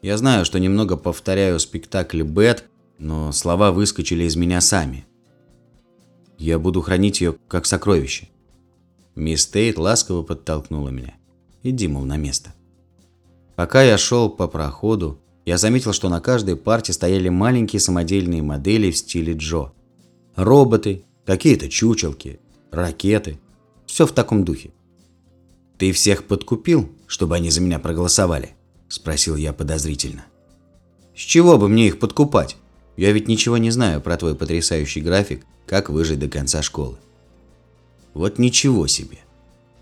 Я знаю, что немного повторяю спектакль «Бет», но слова выскочили из меня сами. Я буду хранить ее как сокровище. Мисс Тейт ласково подтолкнула меня. Иди, мол, на место. Пока я шел по проходу, я заметил, что на каждой парте стояли маленькие самодельные модели в стиле Джо. Роботы, какие-то чучелки, ракеты. Все в таком духе. «Ты всех подкупил, чтобы они за меня проголосовали?» – спросил я подозрительно. «С чего бы мне их подкупать? Я ведь ничего не знаю про твой потрясающий график, как выжить до конца школы». «Вот ничего себе!»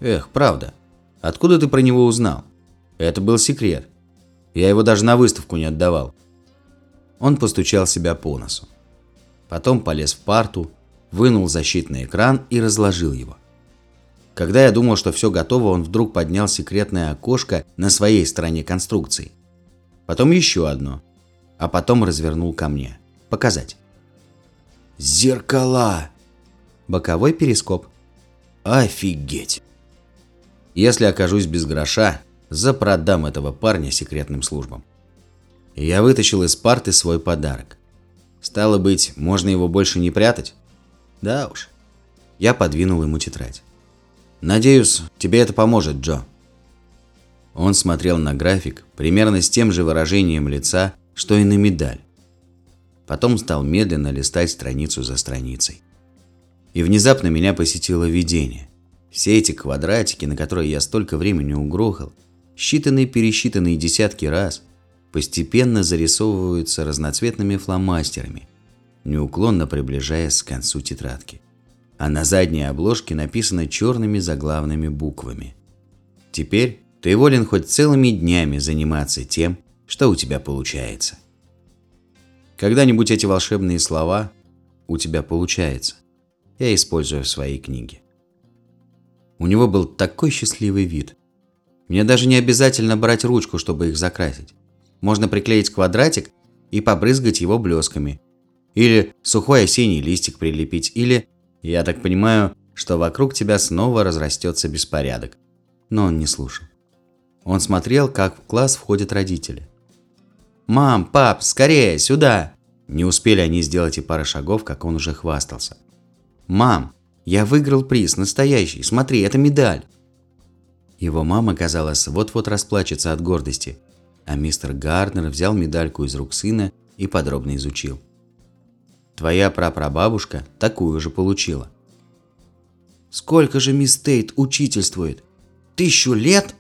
«Эх, правда. Откуда ты про него узнал?» «Это был секрет. Я его даже на выставку не отдавал. Он постучал себя по носу. Потом полез в парту, вынул защитный экран и разложил его. Когда я думал, что все готово, он вдруг поднял секретное окошко на своей стороне конструкции. Потом еще одно. А потом развернул ко мне. Показать. Зеркала! Боковой перископ. Офигеть! Если окажусь без гроша, запродам этого парня секретным службам. я вытащил из парты свой подарок. Стало быть, можно его больше не прятать? Да уж. Я подвинул ему тетрадь. Надеюсь, тебе это поможет, Джо. Он смотрел на график примерно с тем же выражением лица, что и на медаль. Потом стал медленно листать страницу за страницей. И внезапно меня посетило видение. Все эти квадратики, на которые я столько времени угрохал, считанные-пересчитанные десятки раз, постепенно зарисовываются разноцветными фломастерами, неуклонно приближаясь к концу тетрадки. А на задней обложке написано черными заглавными буквами. Теперь ты волен хоть целыми днями заниматься тем, что у тебя получается. Когда-нибудь эти волшебные слова «у тебя получается» я использую в своей книге. У него был такой счастливый вид – мне даже не обязательно брать ручку, чтобы их закрасить. Можно приклеить квадратик и побрызгать его блесками. Или сухой осенний листик прилепить. Или, я так понимаю, что вокруг тебя снова разрастется беспорядок. Но он не слушал. Он смотрел, как в класс входят родители. «Мам, пап, скорее, сюда!» Не успели они сделать и пары шагов, как он уже хвастался. «Мам, я выиграл приз, настоящий, смотри, это медаль!» Его мама, казалось, вот-вот расплачется от гордости, а мистер Гарднер взял медальку из рук сына и подробно изучил. Твоя прапрабабушка такую же получила. Сколько же мисс Тейт учительствует? Тысячу лет?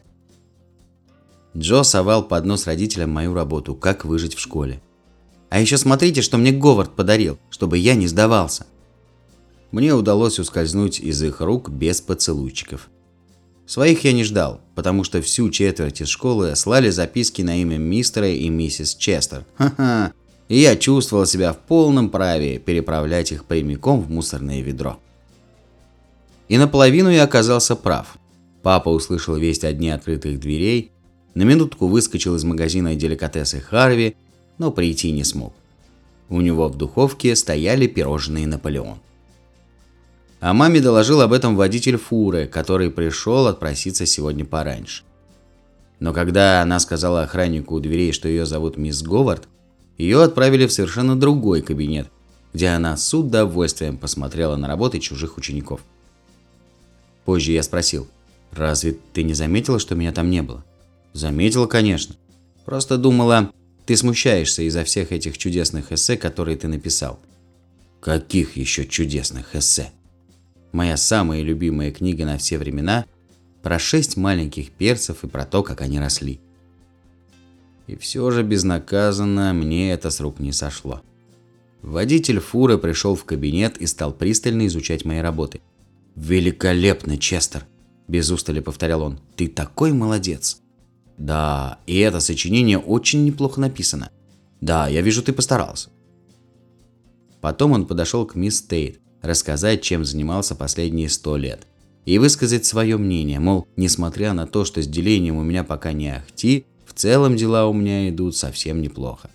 Джо совал под нос родителям мою работу «Как выжить в школе». А еще смотрите, что мне Говард подарил, чтобы я не сдавался. Мне удалось ускользнуть из их рук без поцелуйчиков. Своих я не ждал, потому что всю четверть из школы слали записки на имя мистера и миссис Честер. Ха-ха. И я чувствовал себя в полном праве переправлять их прямиком в мусорное ведро. И наполовину я оказался прав. Папа услышал весть о дне открытых дверей, на минутку выскочил из магазина деликатесы Харви, но прийти не смог. У него в духовке стояли пирожные Наполеон. А маме доложил об этом водитель фуры, который пришел отпроситься сегодня пораньше. Но когда она сказала охраннику у дверей, что ее зовут мисс Говард, ее отправили в совершенно другой кабинет, где она с удовольствием посмотрела на работы чужих учеников. Позже я спросил, «Разве ты не заметила, что меня там не было?» «Заметила, конечно. Просто думала, ты смущаешься из-за всех этих чудесных эссе, которые ты написал». «Каких еще чудесных эссе?» Моя самая любимая книга на все времена про шесть маленьких перцев и про то, как они росли. И все же безнаказанно мне это с рук не сошло. Водитель фуры пришел в кабинет и стал пристально изучать мои работы. «Великолепно, Честер!» – без устали повторял он. «Ты такой молодец!» «Да, и это сочинение очень неплохо написано. Да, я вижу, ты постарался». Потом он подошел к мисс Тейт, рассказать, чем занимался последние сто лет. И высказать свое мнение, мол, несмотря на то, что с делением у меня пока не ахти, в целом дела у меня идут совсем неплохо.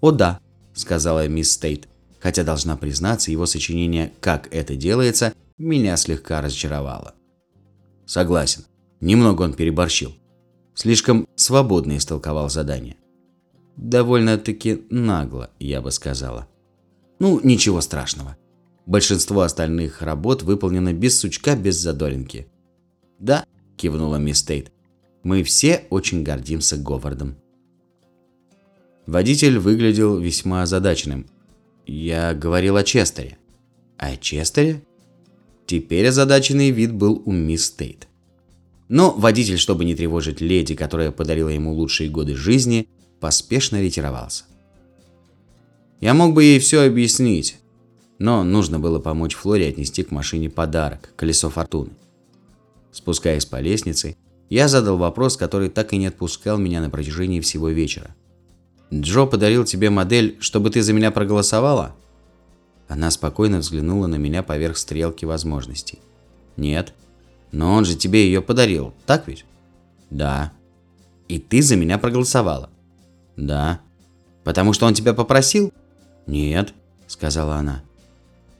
«О да», — сказала мисс Стейт, хотя должна признаться, его сочинение «Как это делается» меня слегка разочаровало. Согласен, немного он переборщил. Слишком свободно истолковал задание. Довольно-таки нагло, я бы сказала. Ну, ничего страшного. Большинство остальных работ выполнено без сучка, без задоринки. «Да», – кивнула мисс Тейт, мы все очень гордимся Говардом. Водитель выглядел весьма озадаченным. Я говорил о Честере. О Честере? Теперь озадаченный вид был у мисс Тейт. Но водитель, чтобы не тревожить леди, которая подарила ему лучшие годы жизни, поспешно ретировался. Я мог бы ей все объяснить, но нужно было помочь Флоре отнести к машине подарок – колесо фортуны. Спускаясь по лестнице, я задал вопрос, который так и не отпускал меня на протяжении всего вечера. «Джо подарил тебе модель, чтобы ты за меня проголосовала?» Она спокойно взглянула на меня поверх стрелки возможностей. «Нет. Но он же тебе ее подарил, так ведь?» «Да». «И ты за меня проголосовала?» «Да». «Потому что он тебя попросил?» «Нет», — сказала она.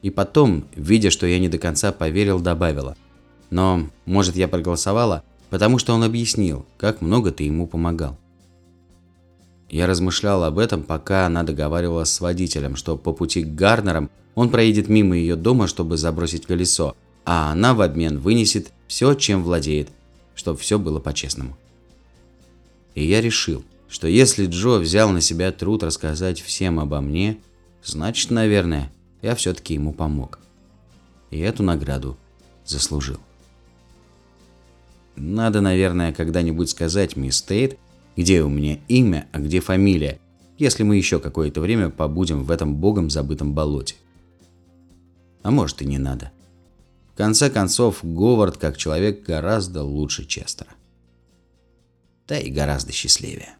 И потом, видя, что я не до конца поверил, добавила. «Но, может, я проголосовала, потому что он объяснил, как много ты ему помогал. Я размышлял об этом, пока она договаривалась с водителем, что по пути к Гарнерам он проедет мимо ее дома, чтобы забросить колесо, а она в обмен вынесет все, чем владеет, чтобы все было по-честному. И я решил, что если Джо взял на себя труд рассказать всем обо мне, значит, наверное, я все-таки ему помог. И эту награду заслужил. Надо, наверное, когда-нибудь сказать мисс Тейт, где у меня имя, а где фамилия, если мы еще какое-то время побудем в этом богом забытом болоте. А может и не надо. В конце концов, Говард как человек гораздо лучше Честера. Да и гораздо счастливее.